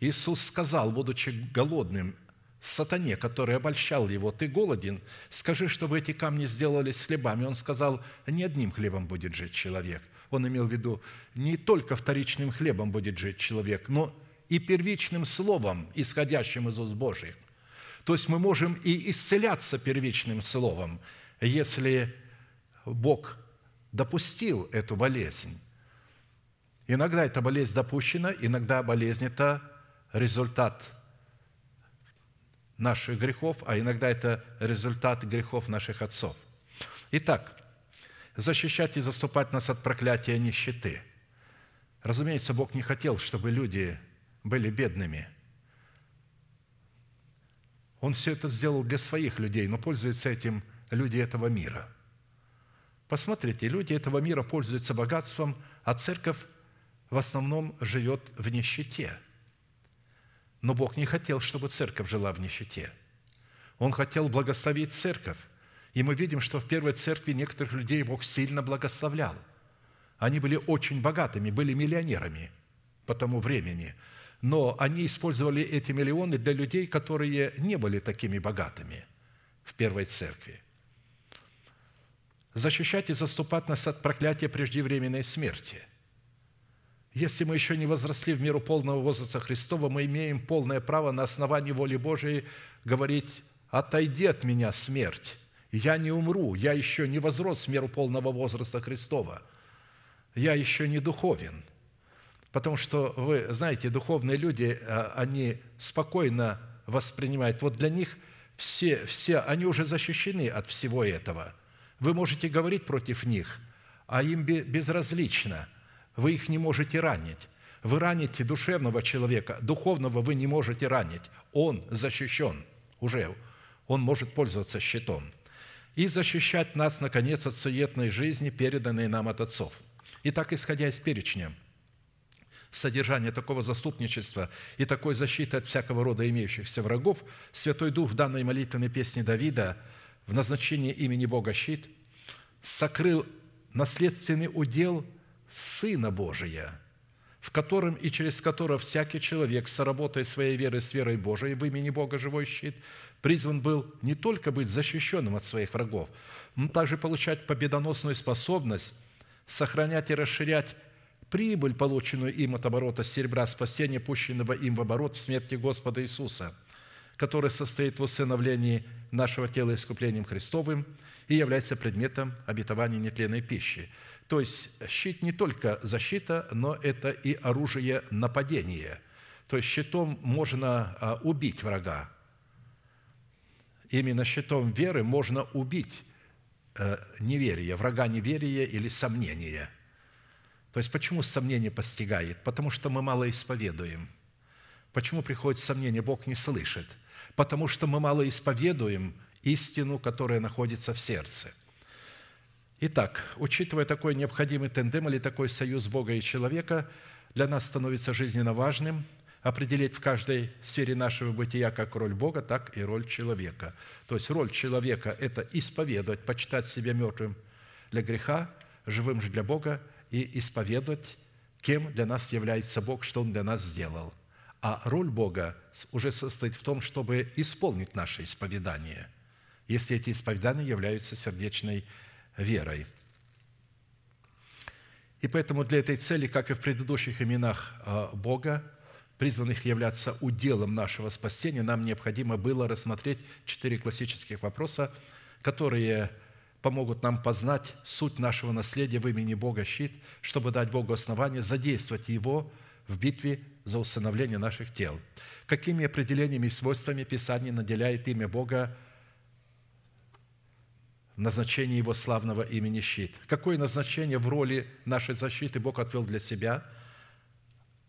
Иисус сказал, будучи голодным, сатане, который обольщал его, «Ты голоден, скажи, чтобы эти камни сделались хлебами». Он сказал, «Не одним хлебом будет жить человек, он имел в виду, не только вторичным хлебом будет жить человек, но и первичным словом, исходящим из уст Божьих. То есть мы можем и исцеляться первичным словом, если Бог допустил эту болезнь. Иногда эта болезнь допущена, иногда болезнь – это результат наших грехов, а иногда это результат грехов наших отцов. Итак, защищать и заступать нас от проклятия нищеты. Разумеется, Бог не хотел, чтобы люди были бедными. Он все это сделал для своих людей, но пользуются этим люди этого мира. Посмотрите, люди этого мира пользуются богатством, а церковь в основном живет в нищете. Но Бог не хотел, чтобы церковь жила в нищете. Он хотел благословить церковь. И мы видим, что в первой церкви некоторых людей Бог сильно благословлял. Они были очень богатыми, были миллионерами по тому времени. Но они использовали эти миллионы для людей, которые не были такими богатыми в первой церкви. Защищать и заступать нас от проклятия преждевременной смерти – если мы еще не возросли в меру полного возраста Христова, мы имеем полное право на основании воли Божией говорить «Отойди от меня, смерть! Я не умру, я еще не возрос в меру полного возраста Христова, я еще не духовен». Потому что, вы знаете, духовные люди, а, они спокойно воспринимают. Вот для них все, все, они уже защищены от всего этого. Вы можете говорить против них, а им безразлично – вы их не можете ранить. Вы раните душевного человека, духовного вы не можете ранить. Он защищен уже, он может пользоваться щитом. И защищать нас, наконец, от суетной жизни, переданной нам от отцов. Итак, исходя из перечня, содержания такого заступничества и такой защиты от всякого рода имеющихся врагов, Святой Дух в данной молитвенной песне Давида в назначении имени Бога щит сокрыл наследственный удел Сына Божия, в котором и через которого всякий человек, соработая своей верой с верой Божией в имени Бога живой щит, призван был не только быть защищенным от своих врагов, но также получать победоносную способность сохранять и расширять прибыль, полученную им от оборота серебра спасения, пущенного им в оборот в смерти Господа Иисуса, который состоит в усыновлении нашего тела искуплением Христовым и является предметом обетования нетленной пищи – то есть щит не только защита, но это и оружие нападения. То есть щитом можно а, убить врага. Именно щитом веры можно убить э, неверие, врага неверия или сомнения. То есть почему сомнение постигает? Потому что мы мало исповедуем. Почему приходит сомнение? Бог не слышит. Потому что мы мало исповедуем истину, которая находится в сердце – Итак, учитывая такой необходимый тендем или такой союз Бога и человека, для нас становится жизненно важным определить в каждой сфере нашего бытия как роль Бога, так и роль человека. То есть роль человека – это исповедовать, почитать себя мертвым для греха, живым же для Бога, и исповедовать, кем для нас является Бог, что Он для нас сделал. А роль Бога уже состоит в том, чтобы исполнить наше исповедание, если эти исповедания являются сердечной верой. И поэтому для этой цели, как и в предыдущих именах а, Бога, призванных являться уделом нашего спасения, нам необходимо было рассмотреть четыре классических вопроса, которые помогут нам познать суть нашего наследия в имени Бога щит, чтобы дать Богу основание задействовать Его в битве за усыновление наших тел. Какими определениями и свойствами Писание наделяет имя Бога назначение Его славного имени щит. Какое назначение в роли нашей защиты Бог отвел для себя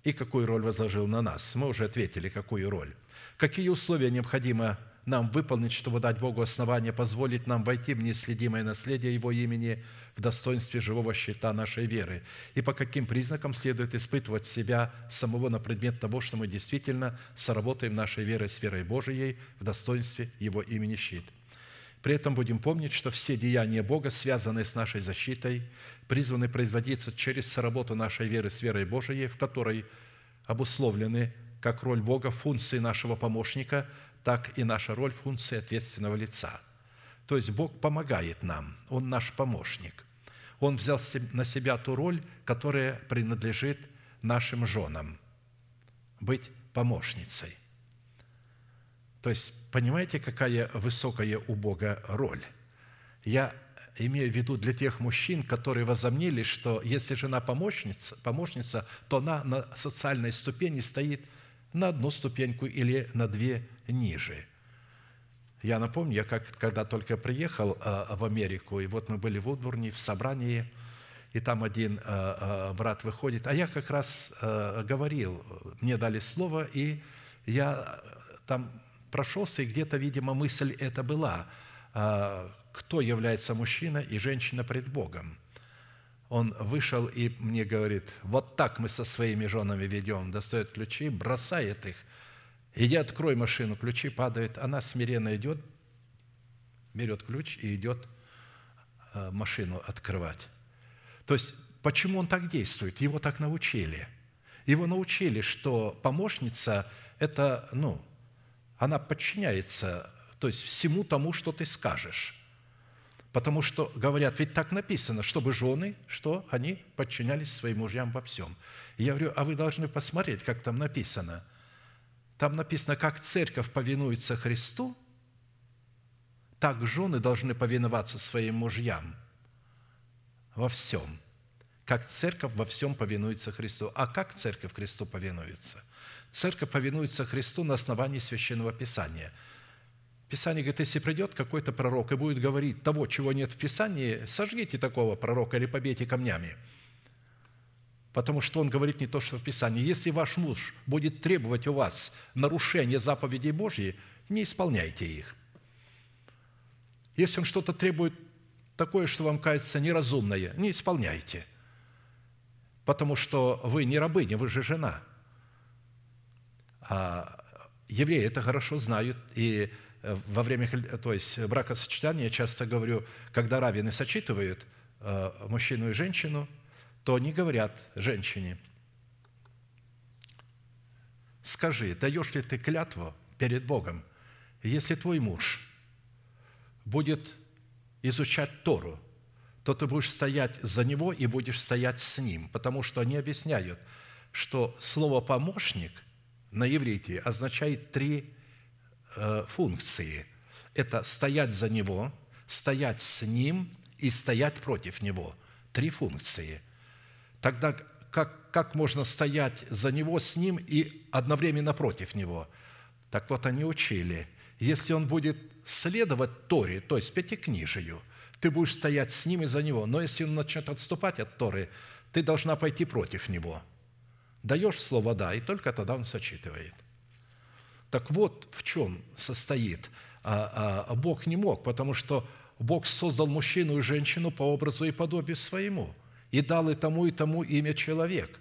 и какую роль возложил на нас? Мы уже ответили, какую роль. Какие условия необходимо нам выполнить, чтобы дать Богу основание позволить нам войти в неследимое наследие Его имени в достоинстве живого щита нашей веры? И по каким признакам следует испытывать себя самого на предмет того, что мы действительно соработаем нашей верой с верой Божией в достоинстве Его имени щит? При этом будем помнить, что все деяния Бога, связанные с нашей защитой, призваны производиться через соработу нашей веры с верой Божией, в которой обусловлены как роль Бога функции нашего помощника, так и наша роль функции ответственного лица. То есть Бог помогает нам, Он наш помощник. Он взял на себя ту роль, которая принадлежит нашим женам – быть помощницей. То есть, понимаете, какая высокая у Бога роль? Я имею в виду для тех мужчин, которые возомнили, что если жена помощница, помощница, то она на социальной ступени стоит на одну ступеньку или на две ниже. Я напомню, я как, когда только приехал а, в Америку, и вот мы были в Удворне, в собрании, и там один э, э, брат выходит, а я как раз э, говорил, мне дали слово, и я там прошелся, и где-то, видимо, мысль эта была, э, кто является мужчина и женщина пред Богом. Он вышел и мне говорит, вот так мы со своими женами ведем, достает ключи, бросает их, иди открой машину, ключи падают, она смиренно идет, берет ключ и идет э, машину открывать. То есть, почему он так действует? Его так научили. Его научили, что помощница – это, ну, она подчиняется, то есть всему тому, что ты скажешь. Потому что, говорят, ведь так написано, чтобы жены, что они подчинялись своим мужьям во всем. И я говорю, а вы должны посмотреть, как там написано. Там написано, как церковь повинуется Христу, так жены должны повиноваться своим мужьям во всем, как церковь во всем повинуется Христу. А как церковь Христу повинуется? Церковь повинуется Христу на основании Священного Писания. Писание говорит, если придет какой-то пророк и будет говорить того, чего нет в Писании, сожгите такого пророка или побейте камнями. Потому что он говорит не то, что в Писании. Если ваш муж будет требовать у вас нарушения заповедей Божьей, не исполняйте их – если он что-то требует такое, что вам кажется неразумное, не исполняйте. Потому что вы не рабыня, вы же жена. А евреи это хорошо знают. И во время то есть бракосочетания я часто говорю, когда раввины сочетывают э, мужчину и женщину, то они говорят женщине, скажи, даешь ли ты клятву перед Богом, если твой муж – будет изучать Тору, то ты будешь стоять за него и будешь стоять с ним, потому что они объясняют, что слово «помощник» на иврите означает три э, функции. Это стоять за него, стоять с ним и стоять против него. Три функции. Тогда как, как можно стоять за него, с ним и одновременно против него? Так вот, они учили, если он будет следовать Торе, то есть Пятикнижию, ты будешь стоять с ним и за него. Но если он начнет отступать от Торы, ты должна пойти против него. Даешь слово «да», и только тогда он сочитывает. Так вот в чем состоит. А, а, Бог не мог, потому что Бог создал мужчину и женщину по образу и подобию своему и дал и тому, и тому имя человек.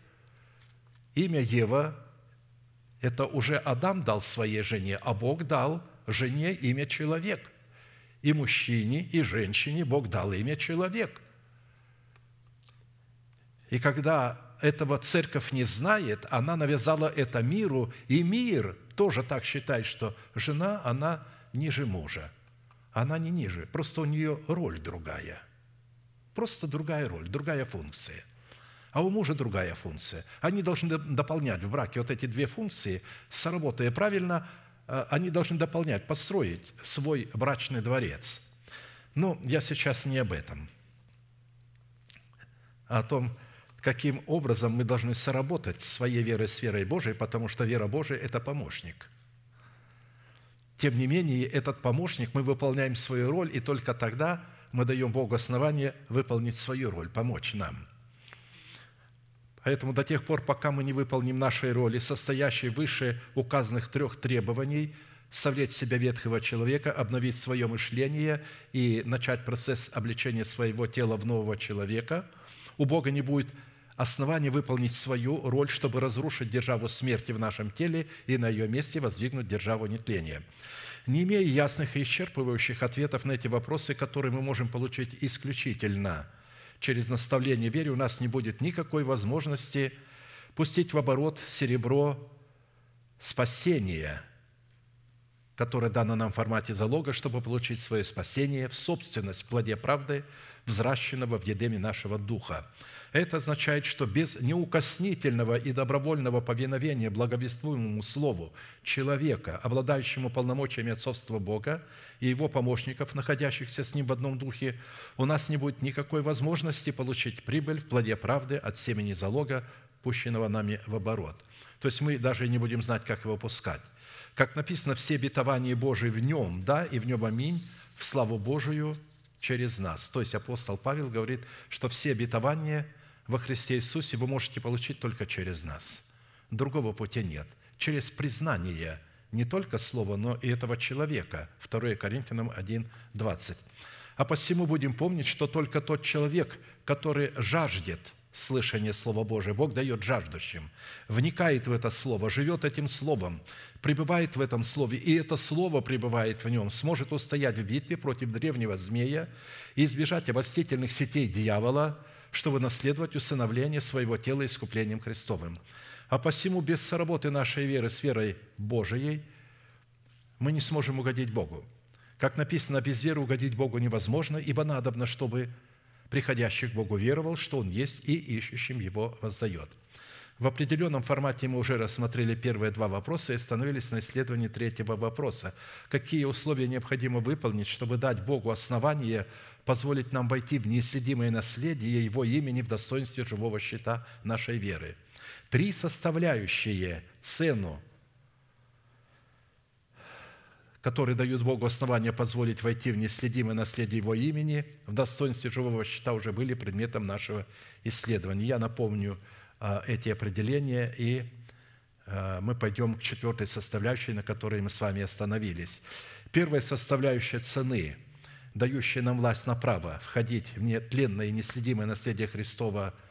Имя Ева – это уже Адам дал своей жене, а Бог дал – жене имя человек. И мужчине, и женщине Бог дал имя человек. И когда этого церковь не знает, она навязала это миру, и мир тоже так считает, что жена, она ниже мужа. Она не ниже, просто у нее роль другая. Просто другая роль, другая функция. А у мужа другая функция. Они должны дополнять в браке вот эти две функции, сработая правильно – Э, они должны дополнять, построить свой брачный дворец. Но я сейчас не об этом, а о том, каким образом мы должны соработать своей верой с верой Божией, потому что вера Божия – это помощник. Тем не менее, этот помощник, мы выполняем свою роль, и только тогда мы даем Богу основание выполнить свою роль, помочь нам – Поэтому до тех пор, пока мы не выполним нашей роли, состоящей выше указанных трех требований, совлечь себя ветхого человека, обновить свое мышление и начать процесс обличения своего тела в нового человека, у Бога не будет основания выполнить свою роль, чтобы разрушить державу смерти в нашем теле и на ее месте воздвигнуть державу нетления. Не имея ясных и исчерпывающих ответов на эти вопросы, которые мы можем получить исключительно – через наставление вере у нас не будет никакой возможности пустить в оборот серебро спасения, которое дано нам в формате залога, чтобы получить свое спасение в собственность в плоде правды, взращенного в едеме нашего духа – это означает, что без неукоснительного и добровольного повиновения благовествуемому Слову человека, обладающему полномочиями отцовства Бога и его помощников, находящихся с ним в одном духе, у нас не будет никакой возможности получить прибыль в плоде правды от семени залога, пущенного нами в оборот. То есть мы даже не будем знать, как его пускать. Как написано, все обетования Божии в нем, да, и в нем аминь, в славу Божию через нас. То есть апостол Павел говорит, что все обетования во Христе Иисусе вы можете получить только через нас. Другого пути нет. Через признание не только слова, но и этого человека. 2 Коринфянам 1, 20. А посему будем помнить, что только тот человек, который жаждет слышания Слова Божия, Бог дает жаждущим, вникает в это Слово, живет этим Словом, пребывает в этом Слове, и это Слово пребывает в нем, сможет устоять в битве против древнего змея и избежать обольстительных сетей дьявола, чтобы наследовать усыновление своего тела искуплением Христовым. А посему без соработы нашей веры с верой Божией мы не сможем угодить Богу. Как написано, без веры угодить Богу невозможно, ибо надобно, чтобы приходящий к Богу веровал, что Он есть, и ищущим Его воздает. В определенном формате мы уже рассмотрели первые два вопроса и остановились на исследовании третьего вопроса. Какие условия необходимо выполнить, чтобы дать Богу основание позволить нам войти в неисследимое наследие Его имени в достоинстве живого щита нашей веры? Три составляющие цену которые дают Богу основания позволить войти в неследимое наследие Его имени, в достоинстве живого щита уже были предметом нашего исследования. Я напомню а, эти определения, и а, мы пойдем к четвертой составляющей, на которой мы с вами остановились. Первая составляющая цены, дающая нам власть на право входить в нетленное и неследимое наследие Христова –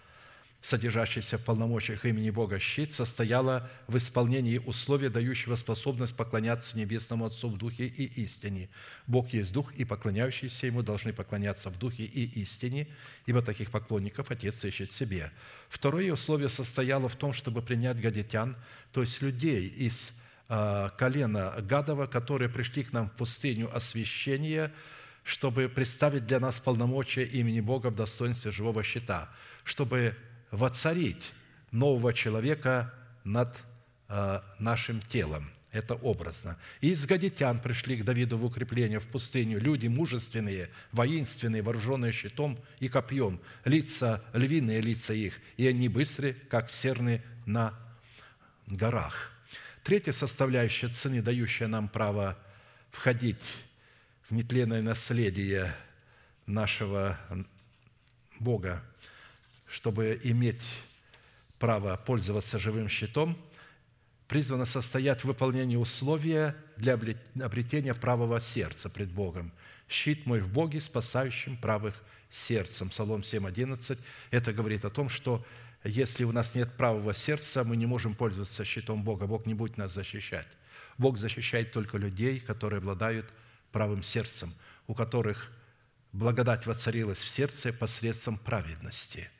содержащийся в полномочиях имени Бога щит, состояла в исполнении условия, дающего способность поклоняться Небесному Отцу в Духе и истине. Бог есть Дух, и поклоняющиеся Ему должны поклоняться в Духе и истине, ибо таких поклонников Отец ищет себе. Второе условие состояло в том, чтобы принять гадитян, то есть людей из а, колена Гадова, которые пришли к нам в пустыню освящения, чтобы представить для нас полномочия имени Бога в достоинстве живого щита, чтобы воцарить нового человека над э, нашим телом. Это образно. И из гадитян пришли к Давиду в укрепление в пустыню люди мужественные, воинственные, вооруженные щитом и копьем, лица, львиные лица их, и они быстрые, как серны на горах. Третья составляющая цены, дающая нам право входить в нетленное наследие нашего Бога, чтобы иметь право пользоваться живым щитом, призвано состоять в выполнении условия для обретения правого сердца пред Богом. «Щит мой в Боге, спасающим правых сердцем». Псалом 7.11. Это говорит о том, что если у нас нет правого сердца, мы не можем пользоваться щитом Бога. Бог не будет нас защищать. Бог защищает только людей, которые обладают правым сердцем, у которых благодать воцарилась в сердце посредством праведности –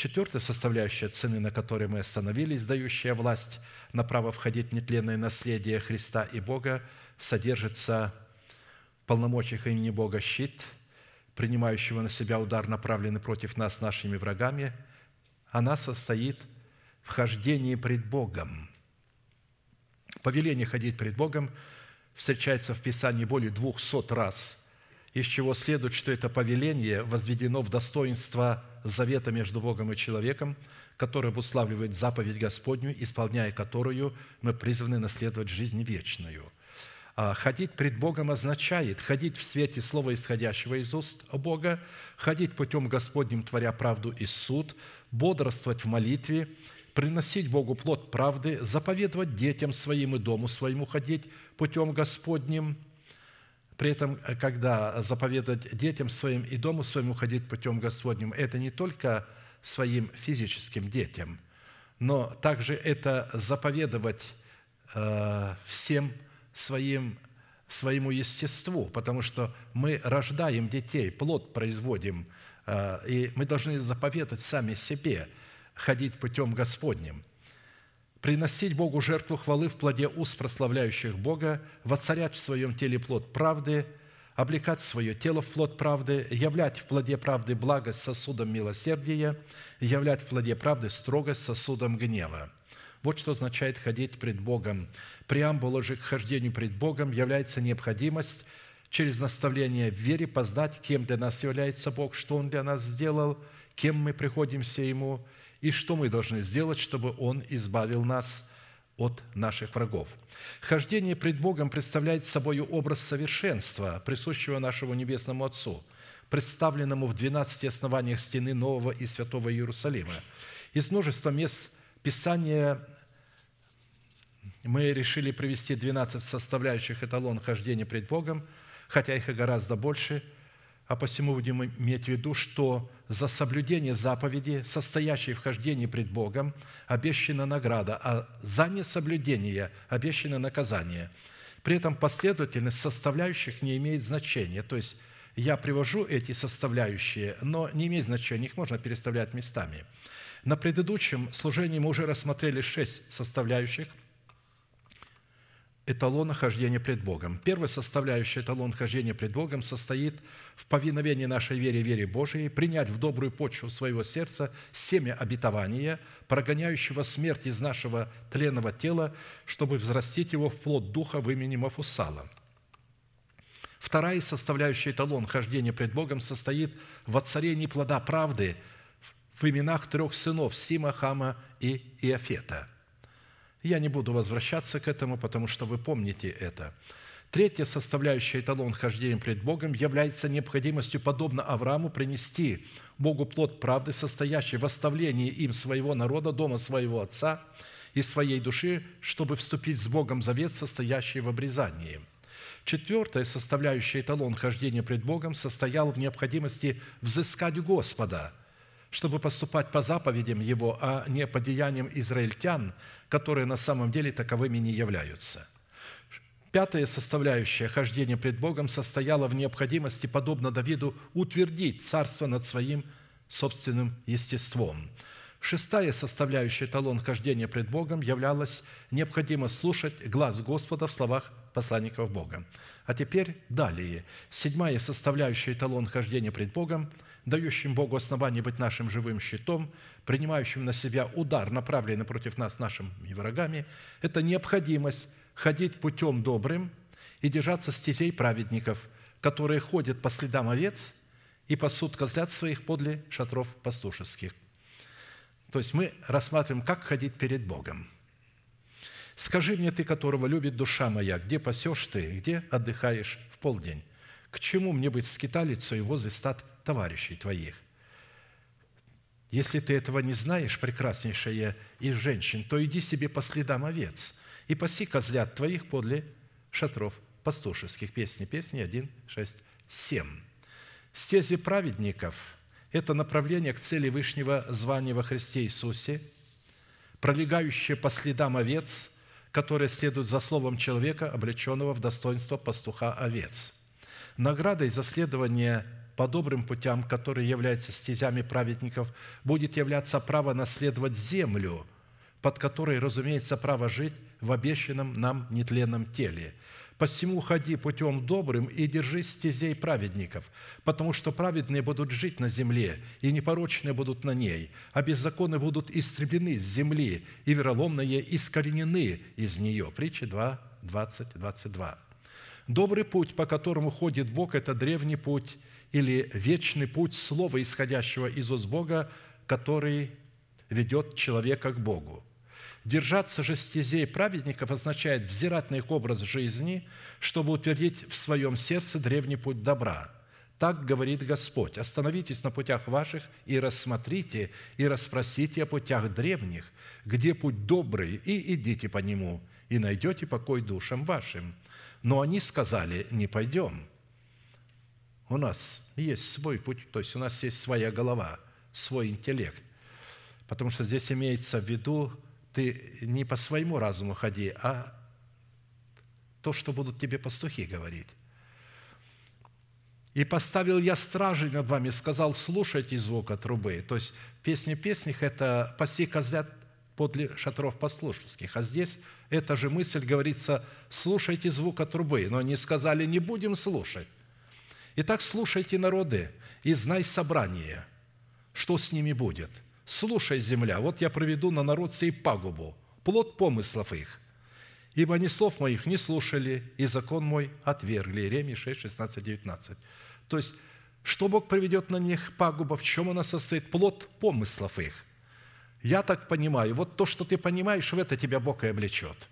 Четвертая составляющая цены, на которой мы остановились, дающая власть на право входить в нетленное наследие Христа и Бога, содержится полномочиях имени Бога щит, принимающего на себя удар, направленный против нас нашими врагами. Она состоит в хождении пред Богом. Повеление ходить пред Богом встречается в Писании более двухсот раз, из чего следует, что это повеление возведено в достоинство завета между Богом и человеком, который обуславливает заповедь Господню, исполняя которую мы призваны наследовать жизнь вечную. А ходить пред Богом означает ходить в свете слова, исходящего из уст Бога, ходить путем Господним, творя правду и суд, бодрствовать в молитве, приносить Богу плод правды, заповедовать детям своим и дому своему ходить путем Господним – при этом, э, когда заповедать детям своим и дому своему ходить путем Господним, это не только своим физическим детям, но также это заповедовать э, всем своим, своему естеству, потому что мы рождаем детей, плод производим, э, и мы должны заповедать сами себе ходить путем Господним – приносить Богу жертву хвалы в плоде уст прославляющих Бога, воцарять в своем теле плод правды, облекать свое тело в плод правды, являть в плоде правды благость сосудом милосердия, являть в плоде правды строгость сосудом гнева. Вот что означает ходить пред Богом. Преамбула же к хождению пред Богом является необходимость через наставление в вере познать, кем для нас является Бог, что Он для нас сделал, кем мы приходимся Ему – и что мы должны сделать, чтобы Он избавил нас от наших врагов. Хождение пред Богом представляет собой образ совершенства, присущего нашему Небесному Отцу – представленному в 12 основаниях стены Нового и Святого Иерусалима. Из множества мест Писания мы решили привести 12 составляющих эталон хождения пред Богом, хотя их и гораздо больше, а посему будем иметь в виду, что за соблюдение заповеди, состоящей в хождении пред Богом, обещана награда, а за несоблюдение обещано наказание. При этом последовательность составляющих не имеет значения. То есть я привожу эти составляющие, но не имеет значения, их можно переставлять местами. На предыдущем служении мы уже рассмотрели шесть составляющих – эталона хождения пред Богом. Первая составляющая эталон хождения пред Богом состоит в повиновении нашей вере, вере Божией, принять в добрую почву своего сердца семя обетования, прогоняющего смерть из нашего тленного тела, чтобы взрастить его в плод Духа в имени Мафусала. Вторая составляющая эталон хождения пред Богом состоит в отцарении плода правды в именах трех сынов Сима, Хама и Иофета – я не буду возвращаться к этому, потому что вы помните это. Третья составляющая эталон хождения пред Богом является необходимостью, подобно Аврааму, принести Богу плод правды, состоящий в оставлении им своего народа, дома своего отца и своей души, чтобы вступить с Богом завет, состоящий в обрезании. Четвертая составляющая эталон хождения пред Богом состоял в необходимости взыскать Господа, чтобы поступать по заповедям Его, а не по деяниям израильтян, которые на самом деле таковыми не являются. Пятая составляющая хождения пред Богом состояла в необходимости, подобно Давиду, утвердить царство над своим собственным естеством. Шестая составляющая талон хождения пред Богом являлась необходимо слушать глаз Господа в словах посланников Бога. А теперь далее. Седьмая составляющая эталон хождения пред Богом, дающим Богу основание быть нашим живым щитом, принимающим на себя удар, направленный против нас нашими врагами, это необходимость ходить путем добрым и держаться стезей праведников, которые ходят по следам овец и пасут козлят своих подле шатров пастушеских. То есть мы рассматриваем, как ходить перед Богом. «Скажи мне, ты, которого любит душа моя, где пасешь ты, где отдыхаешь в полдень? К чему мне быть скиталицей возле стад товарищей твоих?» Если ты этого не знаешь, прекраснейшая из женщин, то иди себе по следам овец и паси козлят твоих подле шатров пастушеских. Песни, песни 1, 6, 7. Стези праведников – это направление к цели Вышнего звания во Христе Иисусе, пролегающее по следам овец, которые следуют за словом человека, облеченного в достоинство пастуха овец. Наградой за следование по добрым путям, которые являются стезями праведников, будет являться право наследовать землю, под которой, разумеется, право жить в обещанном нам нетленном теле. Посему ходи путем добрым и держи стезей праведников, потому что праведные будут жить на земле, и непорочные будут на ней, а беззаконные будут истреблены с земли, и вероломные искоренены из нее». Притча 2, 20, 22. Добрый путь, по которому ходит Бог, это древний путь или вечный путь слова, исходящего из уст Бога, который ведет человека к Богу. Держаться же стезей праведников означает взирать на их образ жизни, чтобы утвердить в своем сердце древний путь добра. Так говорит Господь, остановитесь на путях ваших и рассмотрите, и расспросите о путях древних, где путь добрый, и идите по нему, и найдете покой душам вашим. Но они сказали, не пойдем – у нас есть свой путь, то есть у нас есть своя голова, свой интеллект. Потому что здесь имеется в виду, ты не по своему разуму ходи, а то, что будут тебе пастухи говорить. «И поставил я стражей над вами, сказал, слушайте звука трубы». То есть в песне песнях это «паси козлят подле шатров послушеских». А здесь эта же мысль говорится «слушайте звука трубы». Но они сказали «не будем слушать». Итак, слушайте народы и знай собрание, что с ними будет. Слушай, земля, вот я проведу на народ сей пагубу, плод помыслов их. Ибо они слов моих не слушали, и закон мой отвергли». Иеремия 6, 16, 19. То есть, что Бог приведет на них пагуба, в чем она состоит? Плод помыслов их. Я так понимаю, вот то, что ты понимаешь, в это тебя Бог и облечет.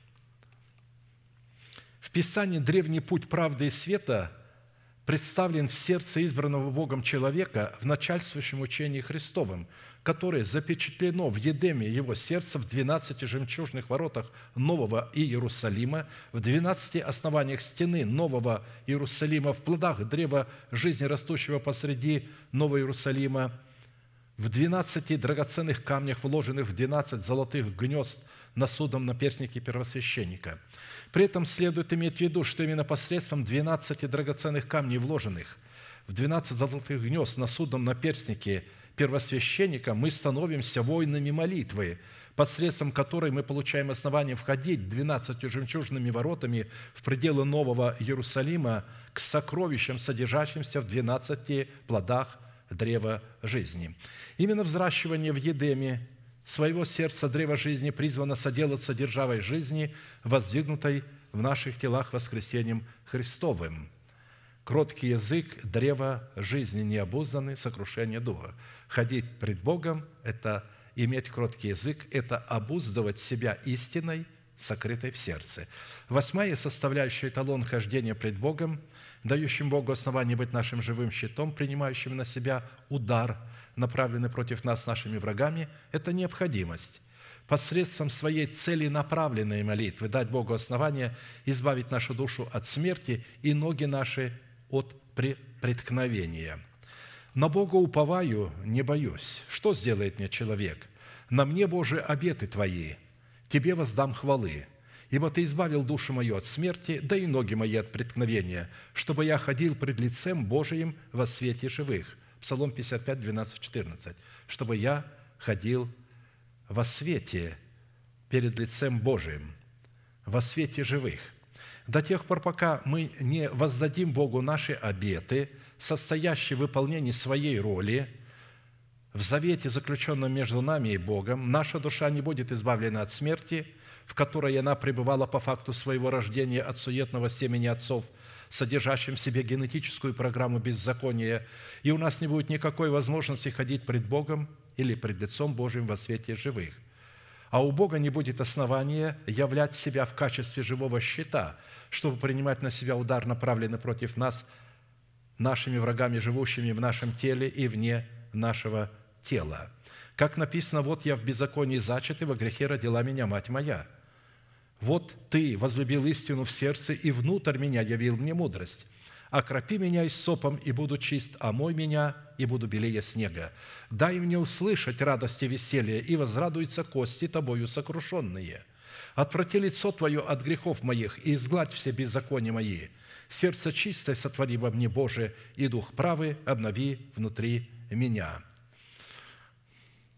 В Писании древний путь правды и света представлен в сердце избранного Богом человека в начальствующем учении Христовом, которое запечатлено в Едеме его сердца в двенадцати жемчужных воротах Нового Иерусалима, в двенадцати основаниях стены Нового Иерусалима, в плодах древа жизни, растущего посреди Нового Иерусалима, в двенадцати драгоценных камнях, вложенных в двенадцать золотых гнезд на судом наперстнике первосвященника. При этом следует иметь в виду, что именно посредством двенадцати драгоценных камней, вложенных в двенадцать золотых гнезд на судном наперстнике первосвященника, мы становимся воинами молитвы, посредством которой мы получаем основание входить двенадцатью жемчужными воротами в пределы Нового Иерусалима к сокровищам, содержащимся в двенадцати плодах древа жизни. Именно взращивание в Едеме своего сердца древа жизни призвано соделаться державой жизни, воздвигнутой в наших телах воскресением Христовым. Кроткий язык – древа жизни, необузданный, сокрушение духа. Ходить пред Богом – это иметь кроткий язык, это обуздывать себя истиной, сокрытой в сердце. Восьмая составляющая эталон хождения пред Богом – дающим Богу основание быть нашим живым щитом, принимающим на себя удар, направленный против нас нашими врагами, это необходимость посредством своей целенаправленной молитвы дать Богу основание избавить нашу душу от смерти и ноги наши от преткновения. На Бога уповаю, не боюсь. Что сделает мне человек? На мне, Боже, обеты Твои. Тебе воздам хвалы ибо Ты избавил душу мою от смерти, да и ноги мои от преткновения, чтобы я ходил пред лицем Божиим во свете живых». Псалом 55, 12, 14. «Чтобы я ходил во свете перед лицем Божиим, во свете живых». До тех пор, пока мы не воздадим Богу наши обеты, состоящие в выполнении своей роли, в завете, заключенном между нами и Богом, наша душа не будет избавлена от смерти – в которой она пребывала по факту своего рождения от суетного семени отцов, содержащим в себе генетическую программу беззакония, и у нас не будет никакой возможности ходить пред Богом или пред лицом Божьим во свете живых. А у Бога не будет основания являть себя в качестве живого щита, чтобы принимать на себя удар, направленный против нас, нашими врагами, живущими в нашем теле и вне нашего тела. Как написано, «Вот я в беззаконии зачат, и во грехе родила меня мать моя». Вот Ты возлюбил истину в сердце, и внутрь меня явил мне мудрость. Окропи меня и сопом, и буду чист, омой меня, и буду белее снега. Дай мне услышать радость и веселье, и возрадуются кости Тобою сокрушенные. Отврати лицо Твое от грехов моих, и изгладь все беззакония мои. Сердце чистое сотвори во мне, Боже, и дух правый обнови внутри меня».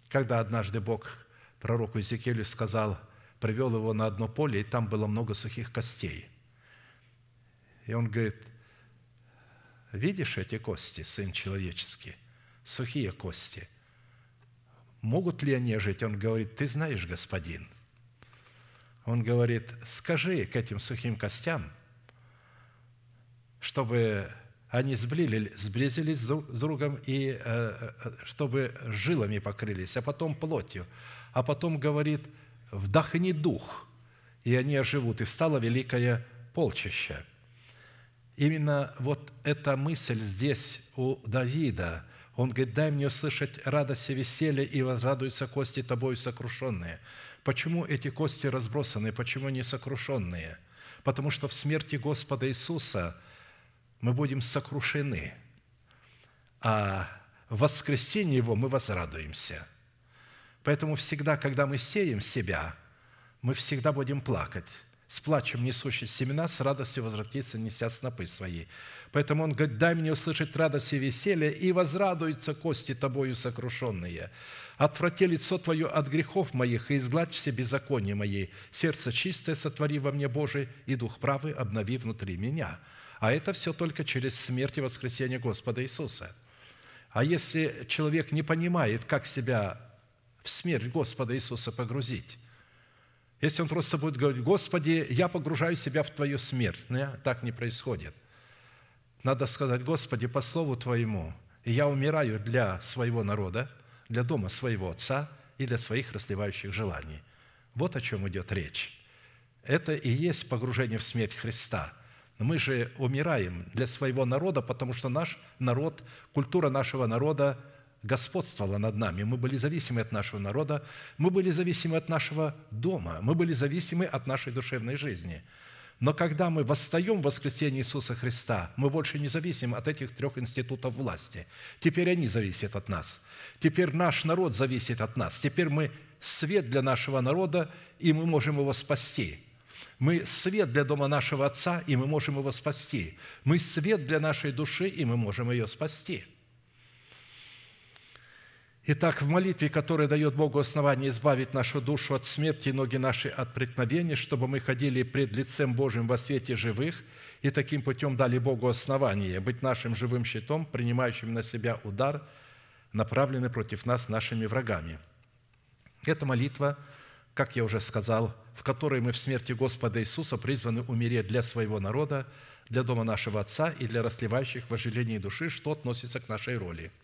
Когда однажды Бог пророку Иезекиилю сказал – привел его на одно поле, и там было много сухих костей. И он говорит, видишь эти кости, сын человеческий, сухие кости, могут ли они жить? Он говорит, ты знаешь, господин. Он говорит, скажи к этим сухим костям, чтобы они сблили, сблизились с другом и э, э, чтобы жилами покрылись, а потом плотью. А потом говорит – вдохни дух, и они оживут, и стало великое полчище». Именно вот эта мысль здесь у Давида. Он говорит, дай мне услышать радость и веселье, и возрадуются кости тобой сокрушенные. Почему эти кости разбросаны, почему не сокрушенные? Потому что в смерти Господа Иисуса мы будем сокрушены, а в воскресенье Его мы возрадуемся – Поэтому всегда, когда мы сеем себя, мы всегда будем плакать. С плачем несущий семена, с радостью возвратится, неся снопы свои. Поэтому он говорит, дай мне услышать радость и веселье, и возрадуются кости тобою сокрушенные. Отврати лицо Твое от грехов моих, и изгладь все беззакония мои. Сердце чистое сотвори во мне, Божий, и дух правый обнови внутри меня». А это все только через смерть и воскресение Господа Иисуса. А если человек не понимает, как себя в смерть Господа Иисуса погрузить. Если он просто будет говорить, Господи, я погружаю себя в Твою смерть. Нет, так не происходит. Надо сказать, Господи, по слову Твоему, я умираю для своего народа, для дома своего Отца и для своих расливающих желаний. Вот о чем идет речь. Это и есть погружение в смерть Христа. Мы же умираем для своего народа, потому что наш народ, культура нашего народа господствовала над нами. Мы были зависимы от нашего народа, мы были зависимы от нашего дома, мы были зависимы от нашей душевной жизни. Но когда мы восстаем в воскресенье Иисуса Христа, мы больше не зависим от этих трех институтов власти. Теперь они зависят от нас. Теперь наш народ зависит от нас. Теперь мы свет для нашего народа, и мы можем его спасти. Мы свет для дома нашего Отца, и мы можем его спасти. Мы свет для нашей души, и мы можем ее спасти. Итак, в молитве, которая дает Богу основание избавить нашу душу от смерти и ноги наши от преткновения, чтобы мы ходили пред лицем Божьим во свете живых, и таким путем дали Богу основание быть нашим живым щитом, принимающим на себя удар, направленный против нас нашими врагами. Эта молитва, как я уже сказал, в которой мы в смерти Господа Иисуса призваны умереть для своего народа, для дома нашего Отца и для расливающих вожделений души, что относится к нашей роли –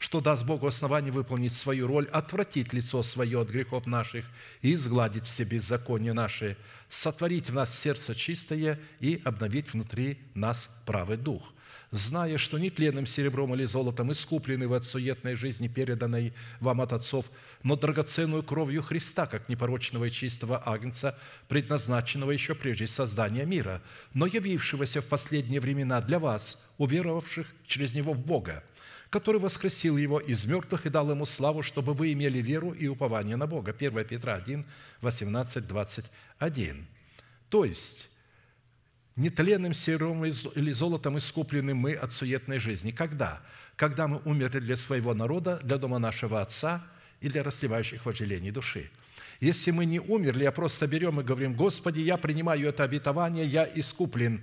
что даст Богу основание выполнить свою роль, отвратить лицо свое от грехов наших и изгладить все беззакония наши, сотворить в нас сердце чистое и обновить внутри нас правый дух, зная, что ни тленным серебром или золотом искуплены вы от суетной жизни, переданной вам от отцов, но драгоценную кровью Христа, как непорочного и чистого агнца, предназначенного еще прежде создания мира, но явившегося в последние времена для вас, уверовавших через Него в Бога, который воскресил его из мертвых и дал ему славу, чтобы вы имели веру и упование на Бога. 1 Петра 1, 18, 21. То есть, нетленным серым или золотом искуплены мы от суетной жизни. Когда? Когда мы умерли для своего народа, для дома нашего Отца и для расливающих вожделений души. Если мы не умерли, а просто берем и говорим, «Господи, я принимаю это обетование, я искуплен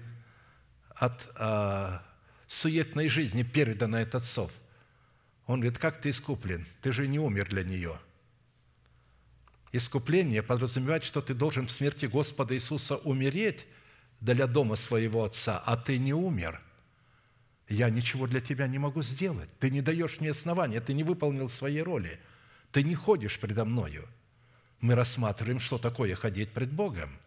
от а, суетной жизни, переданной от отцов. Он говорит, как ты искуплен? Ты же не умер для нее. Искупление подразумевает, что ты должен в смерти Господа Иисуса умереть для дома своего Отца, а ты не умер. Я ничего для тебя не могу сделать. Ты не даешь мне основания, ты не выполнил своей роли. Ты не ходишь предо мною. Мы рассматриваем, что такое ходить пред Богом –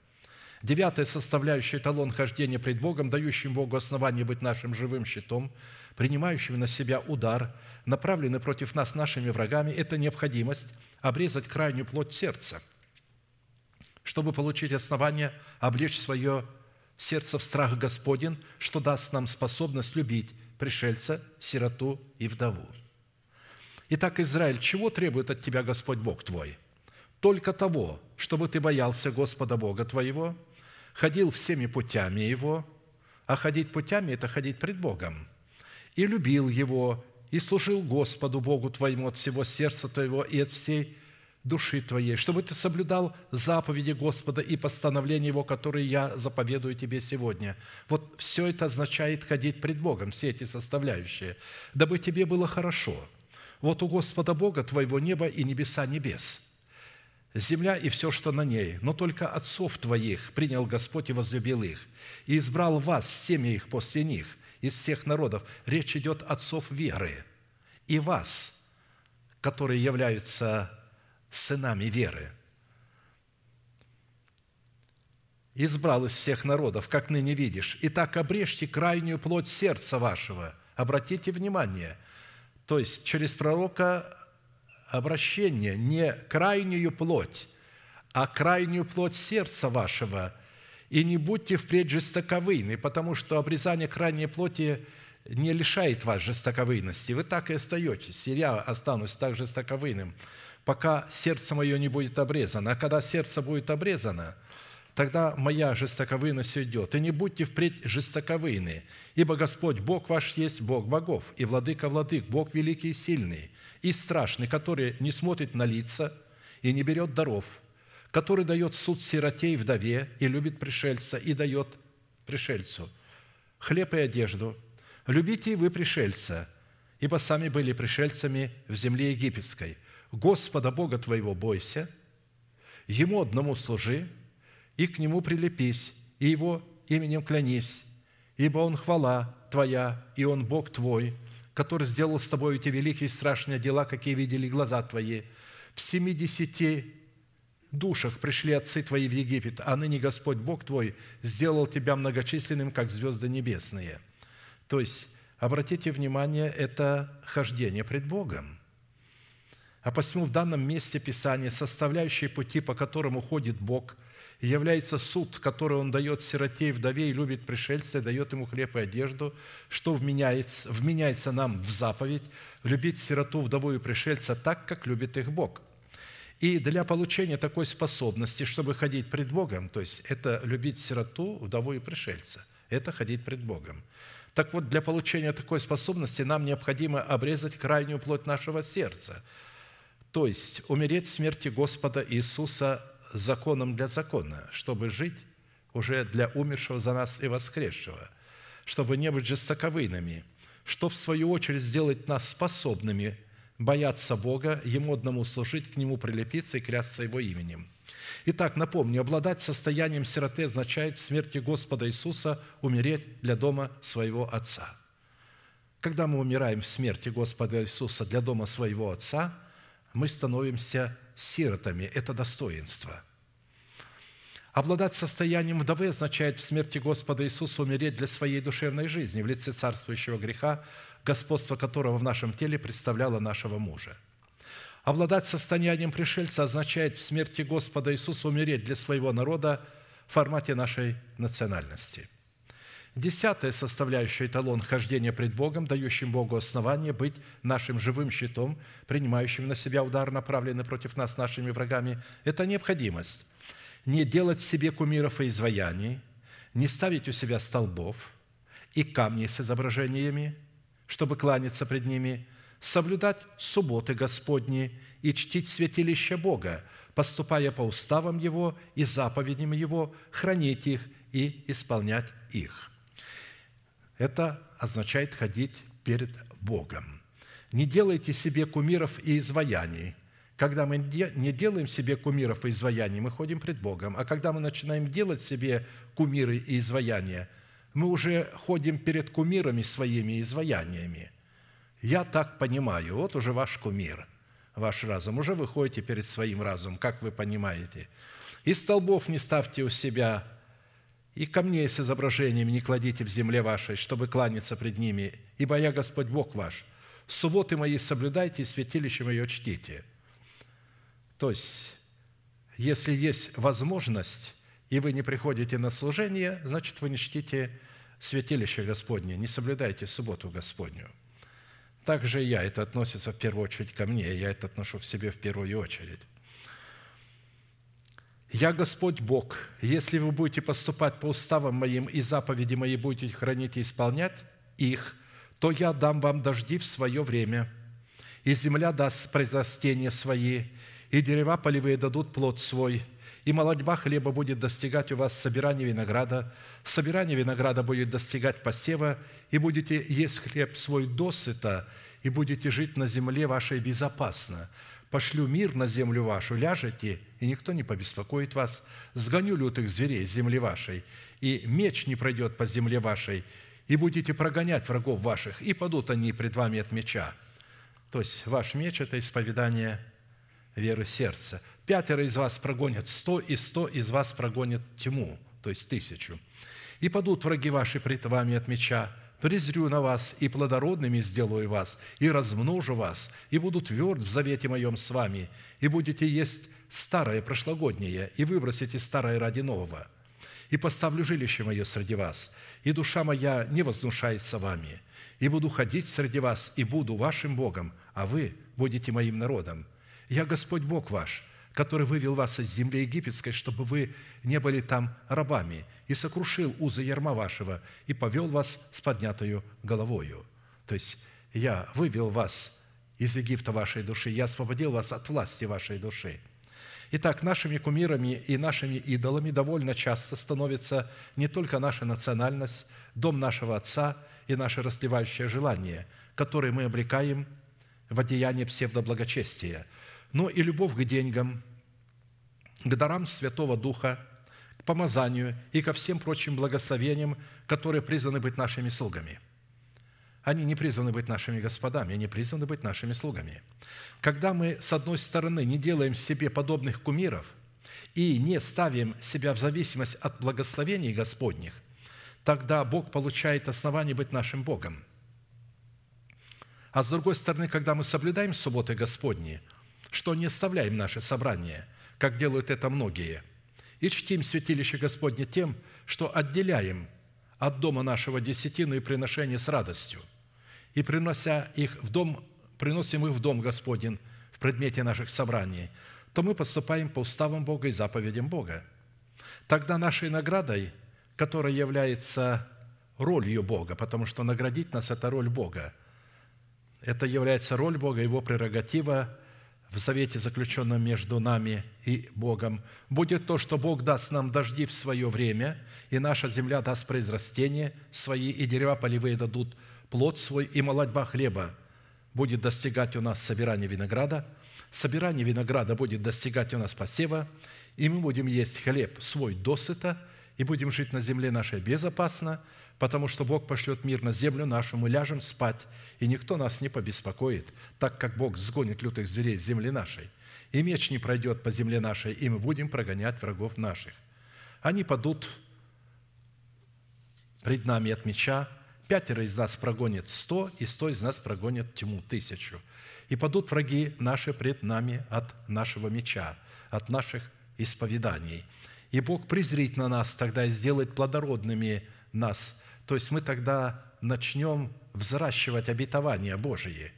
Девятая составляющая эталон хождения пред Богом, дающим Богу основание быть нашим живым щитом, принимающим на себя удар, направленный против нас нашими врагами, это необходимость обрезать крайнюю плоть сердца, чтобы получить основание облечь свое сердце в страх Господен, что даст нам способность любить пришельца, сироту и вдову. Итак, Израиль, чего требует от тебя Господь Бог твой? Только того, чтобы ты боялся Господа Бога твоего – ходил всеми путями Его, а ходить путями – это ходить пред Богом, и любил Его, и служил Господу Богу твоему от всего сердца твоего и от всей души твоей, чтобы ты соблюдал заповеди Господа и постановления Его, которые я заповедую тебе сегодня. Вот все это означает ходить пред Богом, все эти составляющие, дабы тебе было хорошо. Вот у Господа Бога твоего неба и небеса небес – земля и все, что на ней, но только отцов твоих принял Господь и возлюбил их, и избрал вас, семьи их после них, из всех народов. Речь идет отцов веры, и вас, которые являются сынами веры. Избрал из всех народов, как ныне видишь. Итак, обрежьте крайнюю плоть сердца вашего. Обратите внимание, то есть через пророка обращение не крайнюю плоть, а крайнюю плоть сердца вашего, и не будьте впредь жестоковыйны, потому что обрезание крайней плоти не лишает вас жестоковыйности. Вы так и остаетесь, и я останусь так жестоковыйным, пока сердце мое не будет обрезано. А когда сердце будет обрезано, тогда моя жестоковыйность уйдет. И не будьте впредь жестоковыйны, ибо Господь Бог ваш есть Бог богов, и Владыка владык, Бог великий и сильный, и страшный, который не смотрит на лица и не берет даров, который дает суд сироте и вдове и любит пришельца и дает пришельцу хлеб и одежду. Любите и вы пришельца, ибо сами были пришельцами в земле египетской. Господа Бога твоего бойся, Ему одному служи, и к Нему прилепись, и Его именем клянись, ибо Он хвала Твоя, и Он Бог Твой – который сделал с тобой эти великие и страшные дела, какие видели глаза твои, в семидесяти душах пришли отцы твои в Египет, а ныне Господь Бог твой сделал тебя многочисленным, как звезды небесные». То есть, обратите внимание, это хождение пред Богом. А посему в данном месте Писания составляющие пути, по которому ходит Бог, является суд, который Он дает сироте и вдове и любит пришельца, и дает ему хлеб и одежду, что вменяется, вменяется нам в заповедь любить сироту, вдову и пришельца так, как любит их Бог. И для получения такой способности, чтобы ходить пред Богом, то есть это любить сироту, вдову и пришельца, это ходить пред Богом. Так вот, для получения такой способности нам необходимо обрезать крайнюю плоть нашего сердца – то есть умереть в смерти Господа Иисуса законом для закона, чтобы жить уже для умершего за нас и воскресшего, чтобы не быть жестоковыйными, что в свою очередь сделает нас способными бояться Бога, Ему одному служить, к Нему прилепиться и клясться Его именем. Итак, напомню, обладать состоянием сироты означает в смерти Господа Иисуса умереть для дома своего Отца. Когда мы умираем в смерти Господа Иисуса для дома своего Отца – мы становимся сиротами. Это достоинство. Обладать состоянием вдовы означает в смерти Господа Иисуса умереть для своей душевной жизни в лице царствующего греха, господство которого в нашем теле представляло нашего мужа. Обладать состоянием пришельца означает в смерти Господа Иисуса умереть для своего народа в формате нашей национальности – Десятая составляющая – эталон хождения пред Богом, дающим Богу основание быть нашим живым щитом, принимающим на себя удар, направленный против нас нашими врагами – это необходимость не делать себе кумиров и изваяний, не ставить у себя столбов и камней с изображениями, чтобы кланяться пред ними, соблюдать субботы Господни и чтить святилище Бога, поступая по уставам Его и заповедям Его, хранить их и исполнять их. Это означает ходить перед Богом. Не делайте себе кумиров и изваяний. Когда мы не делаем себе кумиров и изваяний, мы ходим пред Богом. А когда мы начинаем делать себе кумиры и изваяния, мы уже ходим перед кумирами своими изваяниями. Я так понимаю, вот уже ваш кумир, ваш разум. Уже вы ходите перед своим разумом, как вы понимаете. И столбов не ставьте у себя и камней с изображениями не кладите в земле вашей, чтобы кланяться пред ними, ибо я Господь Бог ваш. Субботы мои соблюдайте, и святилище мое чтите». То есть, если есть возможность, и вы не приходите на служение, значит, вы не чтите святилище Господне, не соблюдаете субботу Господню. Также я, это относится в первую очередь ко мне, я это отношу к себе в первую очередь. «Я Господь Бог, если вы будете поступать по уставам моим и заповеди мои будете хранить и исполнять их, то я дам вам дожди в свое время, и земля даст произрастения свои, и дерева полевые дадут плод свой, и молодьба хлеба будет достигать у вас собирания винограда, собирание винограда будет достигать посева, и будете есть хлеб свой досыта, и будете жить на земле вашей безопасно, пошлю мир на землю вашу, ляжете, и никто не побеспокоит вас. Сгоню лютых зверей с земли вашей, и меч не пройдет по земле вашей, и будете прогонять врагов ваших, и падут они пред вами от меча». То есть ваш меч – это исповедание веры сердца. Пятеро из вас прогонят сто, и сто из вас прогонят тьму, то есть тысячу. И падут враги ваши пред вами от меча, презрю на вас, и плодородными сделаю вас, и размножу вас, и буду тверд в завете моем с вами, и будете есть старое прошлогоднее, и выбросите старое ради нового. И поставлю жилище мое среди вас, и душа моя не вознушается вами, и буду ходить среди вас, и буду вашим Богом, а вы будете моим народом. Я Господь Бог ваш, который вывел вас из земли египетской, чтобы вы не были там рабами, и сокрушил узы ярма вашего, и повел вас с поднятою головою». То есть я вывел вас из Египта вашей души, я освободил вас от власти вашей души. Итак, нашими кумирами и нашими идолами довольно часто становится не только наша национальность, дом нашего Отца и наше расливающее желание, которое мы обрекаем в одеяние псевдоблагочестия, но и любовь к деньгам, к дарам Святого Духа – помазанию и ко всем прочим благословениям, которые призваны быть нашими слугами. Они не призваны быть нашими господами, они призваны быть нашими слугами. Когда мы, с одной стороны, не делаем себе подобных кумиров, и не ставим себя в зависимость от благословений Господних, тогда Бог получает основание быть нашим Богом. А с другой стороны, когда мы соблюдаем субботы Господни, что не оставляем наше собрание, как делают это многие, и чтим святилище Господне тем, что отделяем от дома нашего десятину и приношение с радостью, и принося их в дом, приносим их в дом Господень в предмете наших собраний, то мы поступаем по уставам Бога и заповедям Бога. Тогда нашей наградой, которая является ролью Бога, потому что наградить нас – это роль Бога. Это является роль Бога, Его прерогатива в завете, заключенном между нами и Богом. Будет то, что Бог даст нам дожди в свое время, и наша земля даст произрастение свои, и дерева полевые дадут плод свой, и молодьба хлеба будет достигать у нас собирания винограда, собирание винограда будет достигать у нас посева, и мы будем есть хлеб свой досыта, и будем жить на земле нашей безопасно, потому что Бог пошлет мир на землю нашу, мы ляжем спать, и никто нас не побеспокоит, так как Бог сгонит лютых зверей с земли нашей, и меч не пройдет по земле нашей, и мы будем прогонять врагов наших. Они падут пред нами от меча, пятеро из нас прогонит сто, и сто из нас прогонит тьму тысячу. И падут враги наши пред нами от нашего меча, от наших исповеданий. И Бог презрит на нас тогда и сделает плодородными нас. То есть мы тогда начнем взращивать обетования Божие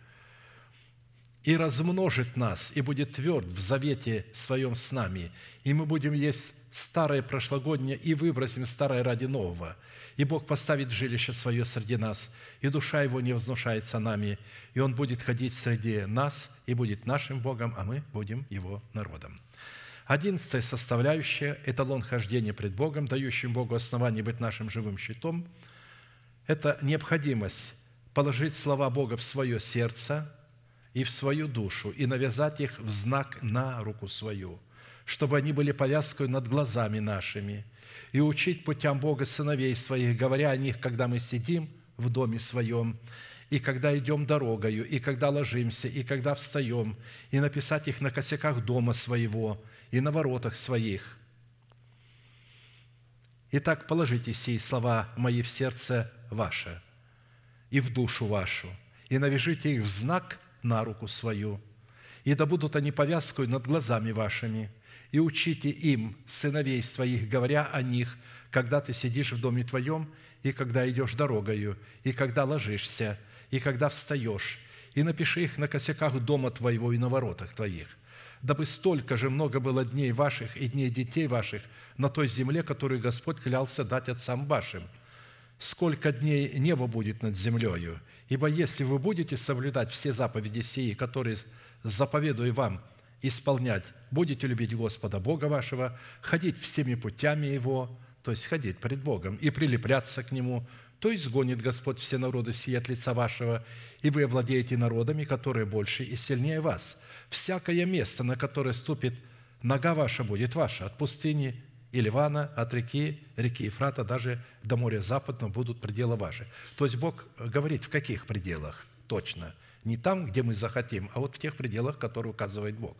и размножит нас, и будет тверд в завете своем с нами, и мы будем есть старое прошлогоднее, и выбросим старое ради нового. И Бог поставит жилище свое среди нас, и душа Его не вознушается нами, и Он будет ходить среди нас, и будет нашим Богом, а мы будем Его народом. Одиннадцатая составляющая – эталон хождения пред Богом, дающим Богу основание быть нашим живым щитом – это необходимость положить слова Бога в свое сердце и в свою душу и навязать их в знак на руку свою, чтобы они были повязкой над глазами нашими, и учить путям Бога сыновей своих, говоря о них, когда мы сидим в доме своем, и когда идем дорогою, и когда ложимся, и когда встаем, и написать их на косяках дома своего и на воротах своих. Итак, положите сии слова мои в сердце ваше и в душу вашу, и навяжите их в знак на руку свою, и да будут они повязкой над глазами вашими, и учите им, сыновей своих, говоря о них, когда ты сидишь в доме твоем, и когда идешь дорогою, и когда ложишься, и когда встаешь, и напиши их на косяках дома твоего и на воротах твоих, дабы столько же много было дней ваших и дней детей ваших на той земле, которую Господь клялся дать отцам вашим. Сколько дней небо будет над землею, ибо если вы будете соблюдать все заповеди сии, которые заповедую вам исполнять, будете любить Господа Бога вашего, ходить всеми путями Его, то есть ходить пред Богом и прилепляться к Нему, то изгонит Господь все народы сие от лица вашего, и вы овладеете народами, которые больше и сильнее вас. Всякое место, на которое ступит нога ваша, будет ваша, от пустыни и Ливана, от реки, реки Ефрата, даже до моря западного будут пределы ваши. То есть Бог говорит, в каких пределах точно. Не там, где мы захотим, а вот в тех пределах, которые указывает Бог.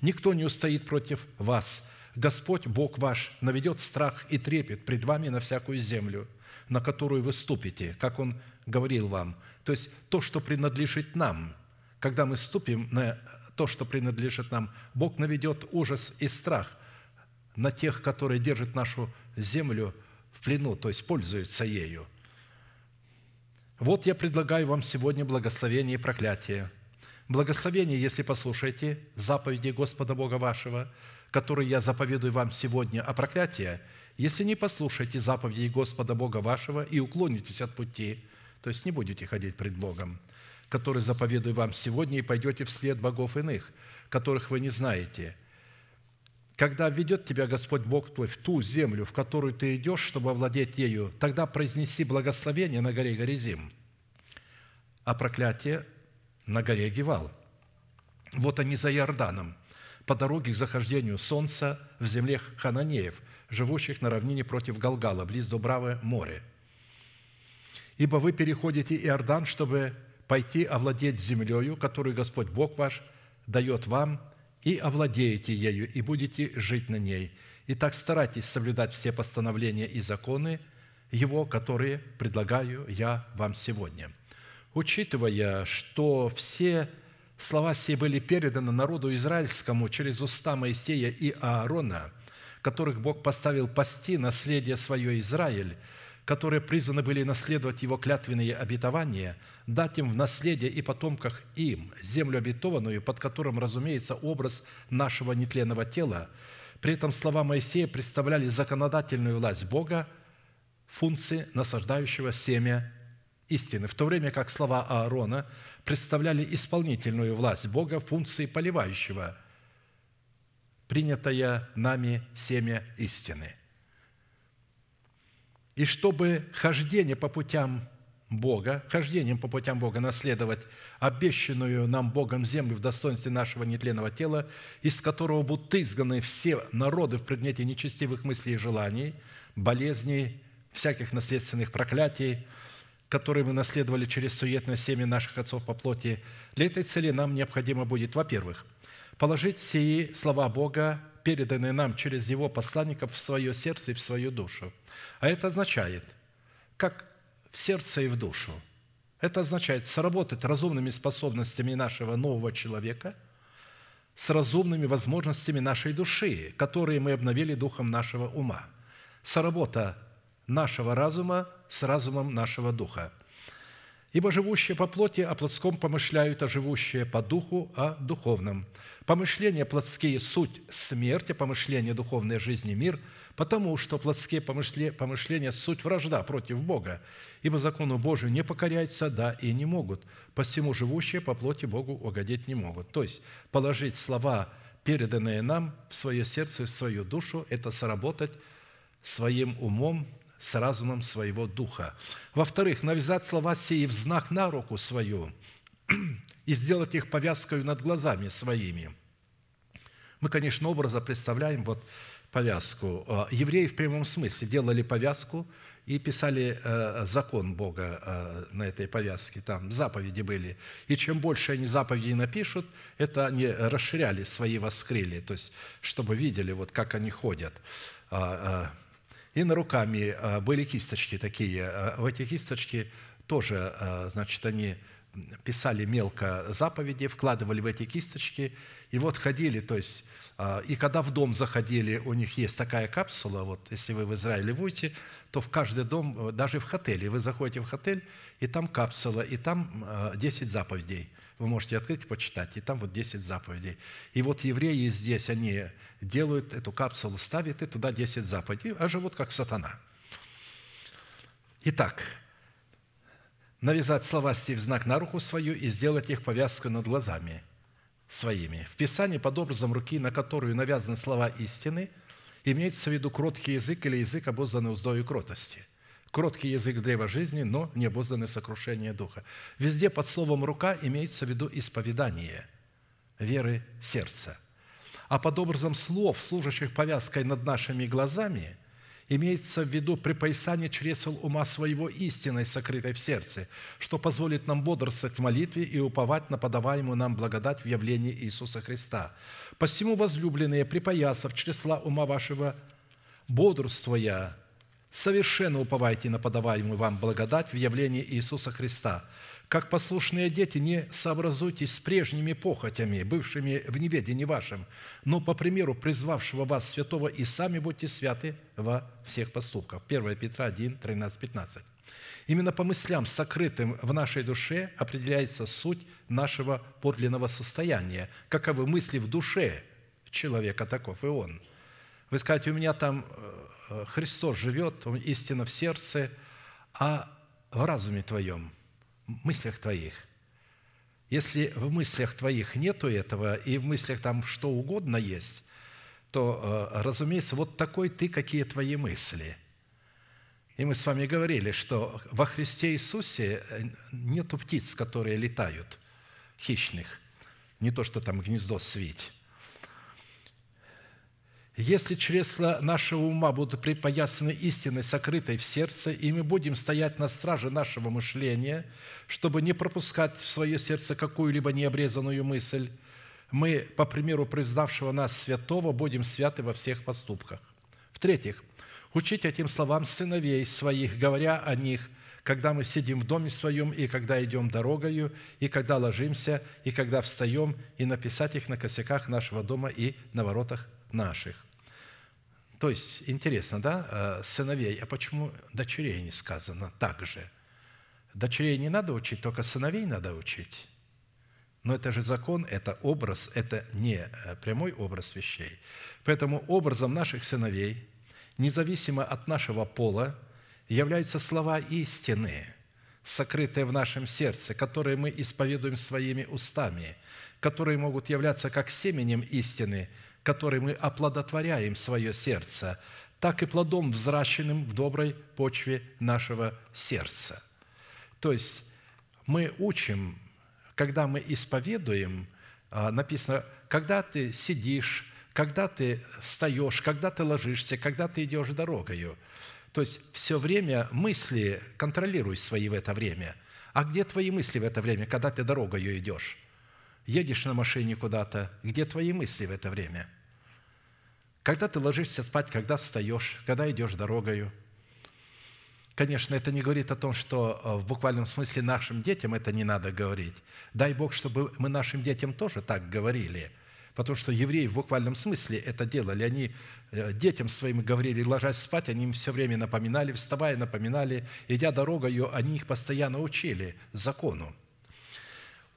Никто не устоит против вас. Господь, Бог ваш, наведет страх и трепет пред вами на всякую землю, на которую вы ступите, как Он говорил вам. То есть то, что принадлежит нам, когда мы ступим на то, что принадлежит нам, Бог наведет ужас и страх на тех, которые держат нашу землю в плену, то есть пользуются ею. Вот я предлагаю вам сегодня благословение и проклятие. Благословение, если послушаете заповеди Господа Бога вашего, которые я заповедую вам сегодня, а проклятие, если не послушаете заповедей Господа Бога вашего и уклонитесь от пути, то есть не будете ходить пред Богом, который заповедую вам сегодня, и пойдете вслед богов иных, которых вы не знаете – когда ведет тебя Господь Бог твой в ту землю, в которую ты идешь, чтобы овладеть ею, тогда произнеси благословение на горе Горизим, а проклятие на горе Гевал. Вот они за Иорданом, по дороге к захождению солнца в земле хананеев, живущих на равнине против Галгала, близ Дубравы море. Ибо вы переходите Иордан, чтобы пойти овладеть землею, которую Господь Бог ваш дает вам, и овладеете ею, и будете жить на ней. Итак, старайтесь соблюдать все постановления и законы Его, которые предлагаю я вам сегодня. Учитывая, что все слова сии были переданы народу израильскому через уста Моисея и Аарона, которых Бог поставил пасти наследие свое Израиль, которые призваны были наследовать его клятвенные обетования, дать им в наследие и потомках им землю обетованную, под которым, разумеется, образ нашего нетленного тела. При этом слова Моисея представляли законодательную власть Бога, функции насаждающего семя истины, в то время как слова Аарона представляли исполнительную власть Бога, функции поливающего, принятое нами семя истины. И чтобы хождение по путям Бога, хождением по путям Бога наследовать обещанную нам Богом землю в достоинстве нашего нетленного тела, из которого будут изгнаны все народы в предмете нечестивых мыслей и желаний, болезней, всяких наследственных проклятий, которые мы наследовали через суетное семя наших отцов по плоти, для этой цели нам необходимо будет, во-первых, положить сии слова Бога, переданные нам через Его посланников, в свое сердце и в свою душу. А это означает, как в сердце и в душу. Это означает сработать разумными способностями нашего нового человека с разумными возможностями нашей души, которые мы обновили духом нашего ума. Соработа нашего разума с разумом нашего духа. Ибо живущие по плоти о плотском помышляют, а живущие по духу о духовном. Помышления плотские – суть смерть, а помышления духовной жизни – мир, потому что плотские помышле- помышления – суть вражда против Бога, ибо закону Божию не покоряются, да и не могут. Посему живущие по плоти Богу угодить не могут». То есть положить слова, переданные нам, в свое сердце, в свою душу – это сработать своим умом, с разумом своего духа. Во-вторых, навязать слова сии в знак на руку свою и сделать их повязкой над глазами своими. Мы, конечно, образа представляем вот повязку. А, Евреи в прямом смысле делали повязку и писали э, закон Бога э, на этой повязке. Там заповеди были. И чем больше они заповедей напишут, это они расширяли свои воскрели, то есть чтобы видели, вот как они ходят. И на руками были кисточки такие. В эти кисточки тоже, значит, они писали мелко заповеди, вкладывали в эти кисточки, и вот ходили, то есть, и когда в дом заходили, у них есть такая капсула, вот если вы в Израиле будете, то в каждый дом, э, даже в отеле, вы заходите в отель, и там капсула, и там а, 10 заповедей. Вы можете открыть и почитать, и там вот 10 заповедей. И вот евреи здесь, они делают эту капсулу, ставят, и туда 10 заповедей, а живут как сатана. Итак, навязать слова в знак на руку свою и сделать их повязкой над глазами своими. В Писании под образом руки, на которую навязаны слова истины, имеется в виду кроткий язык или язык, обузданный уздою кротости. Кроткий язык древа жизни, но не обузданный сокрушение духа. Везде под словом «рука» имеется в виду исповедание веры сердца. А под образом слов, служащих повязкой над нашими глазами, имеется в виду припоясание чресел ума своего истиной, сокрытой в сердце, что позволит нам бодрствовать в молитве и уповать на подаваемую нам благодать в явлении Иисуса Христа. Посему, возлюбленные, припоясав чресла ума вашего, бодрствуя, совершенно уповайте на подаваемую вам благодать в явлении Иисуса Христа. Как послушные дети, не сообразуйтесь с прежними похотями, бывшими в неведении вашем, но по примеру призвавшего вас святого и сами будьте святы во всех поступках. 1 Петра 1, 13, 15. Именно по мыслям, сокрытым в нашей душе, определяется суть нашего подлинного состояния. Каковы мысли в душе человека, таков и он. Вы скажете, у меня там э, Христос живет, он истина в сердце, а в разуме твоем, мыслях твоих. Если в мыслях твоих нету этого, и в мыслях там что угодно есть, то, э, разумеется, вот такой ты, какие твои мысли. И мы с вами говорили, что во Христе Иисусе э, нету птиц, которые летают, хищных, не то, что там гнездо свить. Если чресла нашего ума будут припоясаны истиной, сокрытой в сердце, и мы будем стоять на страже нашего мышления, чтобы не пропускать в свое сердце какую-либо необрезанную мысль, мы, по примеру признавшего нас святого, будем святы во всех поступках. В-третьих, учить этим словам сыновей своих, говоря о них, когда мы сидим в доме своем, и когда идем дорогою, и когда ложимся, и когда встаем, и написать их на косяках нашего дома и на воротах наших. То есть, интересно, да, э, сыновей, а почему дочерей не сказано так же? Дочерей не надо учить, только сыновей надо учить. Но это же закон, это образ, это не э, прямой образ вещей. Поэтому образом наших сыновей, независимо от нашего пола, являются слова истины, сокрытые в нашем сердце, которые мы исповедуем своими устами, которые могут являться как семенем истины, который мы оплодотворяем свое сердце, так и плодом, взращенным в доброй почве нашего сердца. То есть мы учим когда мы исповедуем, а, написано, когда ты сидишь, когда ты встаешь, когда ты ложишься, когда ты идешь дорогою. То есть все время мысли контролируй свои в это время. А где твои мысли в это время, когда ты дорогою идешь? Едешь на машине куда-то, где твои мысли в это время? Когда ты ложишься спать, когда встаешь, когда идешь дорогою – Конечно, это не говорит о том, что э, в буквальном смысле нашим детям это не надо говорить. Дай Бог, чтобы мы нашим детям тоже так говорили. Потому что евреи в буквальном смысле это делали. Они э, детям своим говорили, ложась спать, они им все время напоминали, вставая напоминали, идя дорогою, они их постоянно учили закону.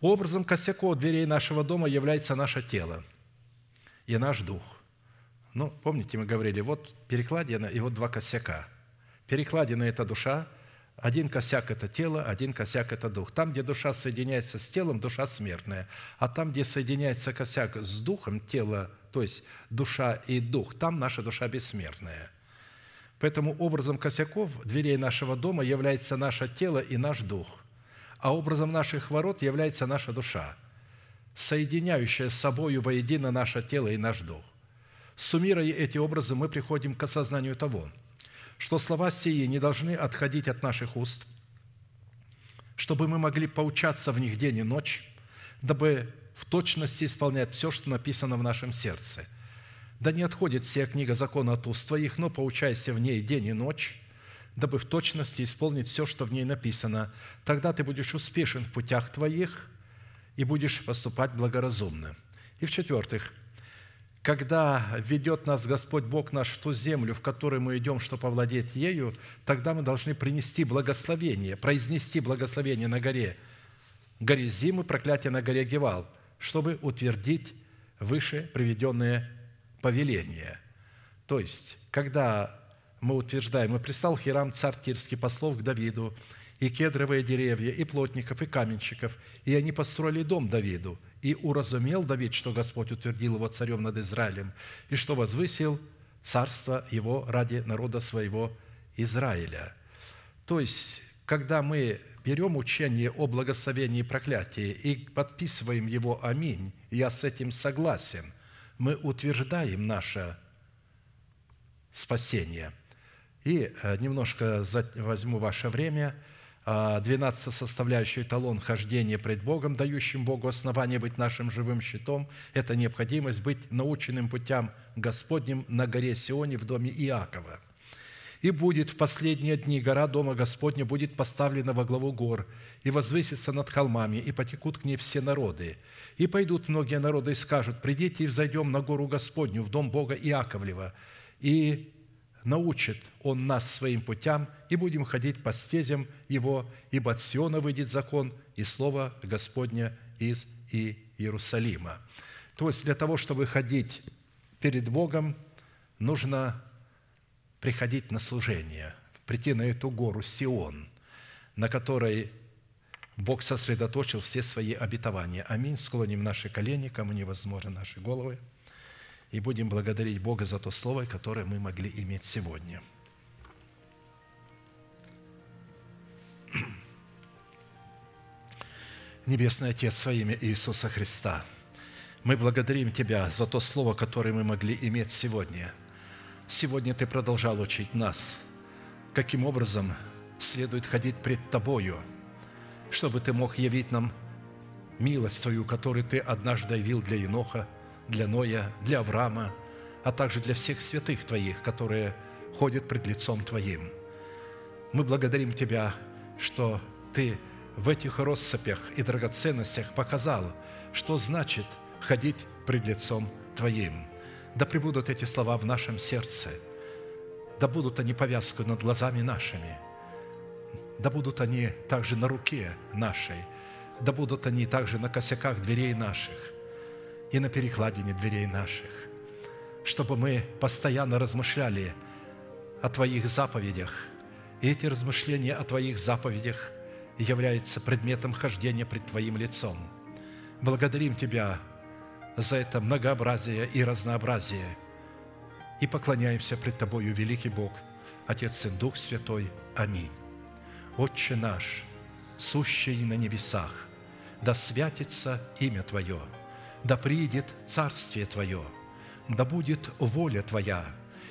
Образом косяков дверей нашего дома является наше тело и наш дух. Ну, помните, мы говорили, вот перекладина и вот два косяка – Перекладина – это душа, один косяк – это тело, один косяк – это дух. Там, где душа соединяется с телом, душа смертная. А там, где соединяется косяк с духом, тело, то есть душа и дух, там наша душа бессмертная. Поэтому образом косяков дверей нашего дома является наше тело и наш дух, а образом наших ворот является наша душа, соединяющая с собою воедино наше тело и наш дух. Суммируя эти образы, мы приходим к осознанию того – что слова сии не должны отходить от наших уст, чтобы мы могли поучаться в них день и ночь, дабы в точности исполнять все, что написано в нашем сердце. Да не отходит вся книга закона от уст твоих, но поучайся в ней день и ночь, дабы в точности исполнить все, что в ней написано. Тогда ты будешь успешен в путях твоих и будешь поступать благоразумно. И в-четвертых, когда ведет нас Господь Бог наш в ту землю, в которую мы идем, чтобы овладеть ею, тогда мы должны принести благословение, произнести благословение на горе, горе Зимы, проклятие на горе Гевал, чтобы утвердить выше приведенное повеление. То есть, когда мы утверждаем, и пристал Хирам, царь Тирский, послов к Давиду, и кедровые деревья, и плотников, и каменщиков, и они построили дом Давиду – и уразумел Давид, что Господь утвердил его царем над Израилем, и что возвысил царство его ради народа своего Израиля». То есть, когда мы берем учение о благословении и проклятии и подписываем его «Аминь», я с этим согласен, мы утверждаем наше спасение. И э, немножко возьму ваше время – 12 а, составляющую эталон хождения пред Богом, дающим Богу основание быть нашим живым щитом, это необходимость быть наученным путям Господним на горе Сионе в доме Иакова. И будет в последние дни гора Дома Господня будет поставлена во главу гор, и возвысится над холмами, и потекут к ней все народы. И пойдут многие народы и скажут, «Придите и взойдем на гору Господню, в дом Бога Иаковлева, и научит Он нас своим путям, и будем ходить по стезям Его, ибо от Сиона выйдет закон и Слово Господня из Иерусалима». То есть для того, чтобы ходить перед Богом, нужно приходить на служение, прийти на эту гору Сион, на которой Бог сосредоточил все свои обетования. Аминь. Склоним наши колени, кому невозможно наши головы – и будем благодарить Бога за то слово, которое мы могли иметь сегодня. Небесный Отец, во имя Иисуса Христа, мы благодарим Тебя за то слово, которое мы могли иметь сегодня. Сегодня Ты продолжал учить нас, каким образом следует ходить пред Тобою, чтобы Ты мог явить нам милость Твою, которую Ты однажды явил для Еноха, для Ноя, для Авраама, а также для всех святых Твоих, которые ходят пред лицом Твоим. Мы благодарим Тебя, что Ты в этих россыпях и драгоценностях показал, что значит ходить пред лицом Твоим. Да пребудут эти слова в нашем сердце, да будут они повязкой над глазами нашими, да будут они также на руке нашей, да будут они также на косяках дверей наших и на перекладине дверей наших, чтобы мы постоянно размышляли о Твоих заповедях, и эти размышления о Твоих заповедях являются предметом хождения пред Твоим лицом. Благодарим Тебя за это многообразие и разнообразие и поклоняемся пред Тобою, великий Бог, Отец, Сын, Дух Святой. Аминь. Отче наш, сущий на небесах, да святится имя Твое, да приидет Царствие Твое, да будет воля Твоя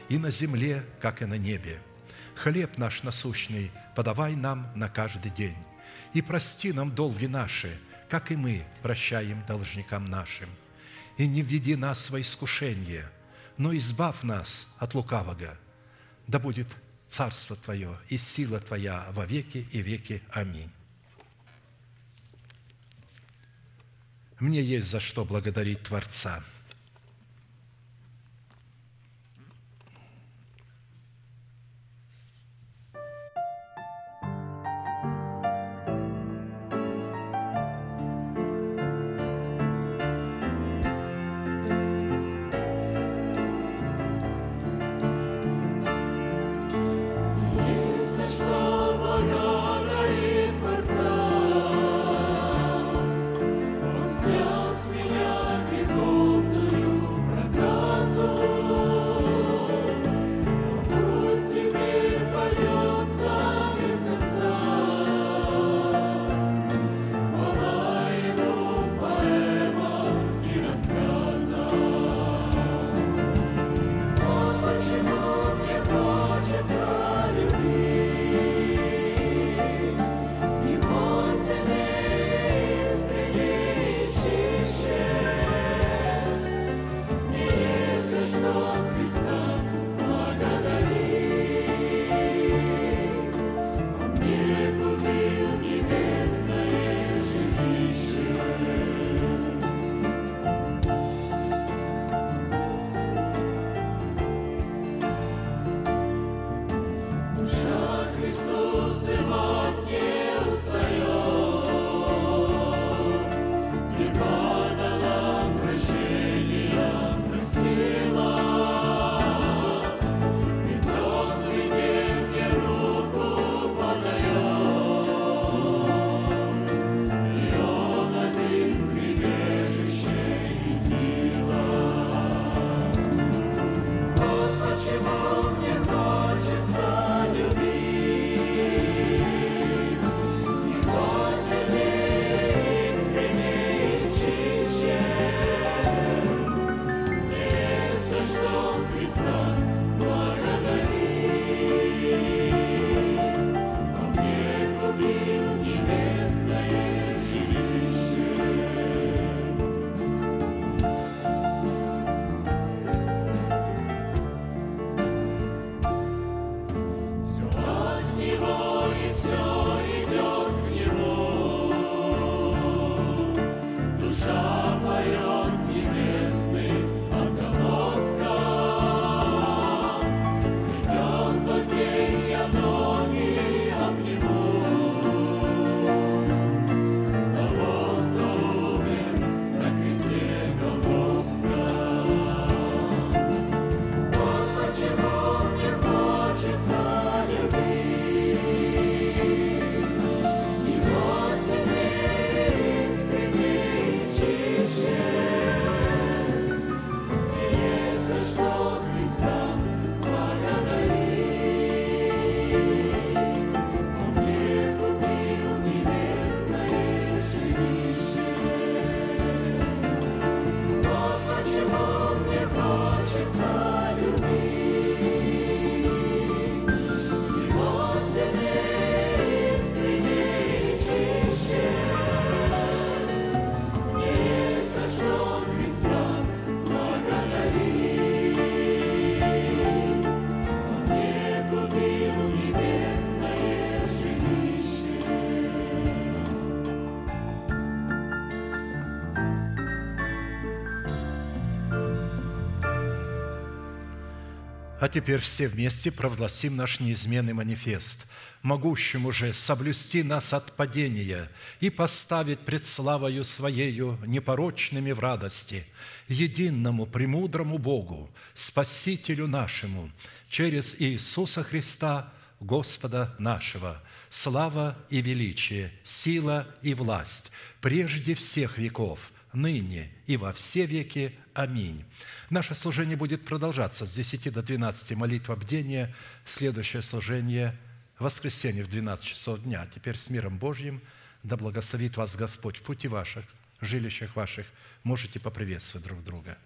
и на земле, как и на небе. Хлеб наш насущный подавай нам на каждый день, и прости нам долги наши, как и мы прощаем должникам нашим. И не введи нас во искушение, но избавь нас от лукавого. Да будет Царство Твое и сила Твоя во веки и веки. Аминь. Мне есть за что благодарить Творца. Теперь все вместе провозгласим наш неизменный манифест, могущему же соблюсти нас от падения и поставить пред славою Своею непорочными в радости, единому премудрому Богу, Спасителю нашему, через Иисуса Христа, Господа нашего, слава и величие, сила и власть, прежде всех веков, ныне и во все веки. Аминь. Наше служение будет продолжаться с 10 до 12 молитва бдения. Следующее служение – воскресенье в 12 часов дня. Теперь с миром Божьим да благословит вас Господь в пути ваших, жилищах ваших. Можете поприветствовать друг друга.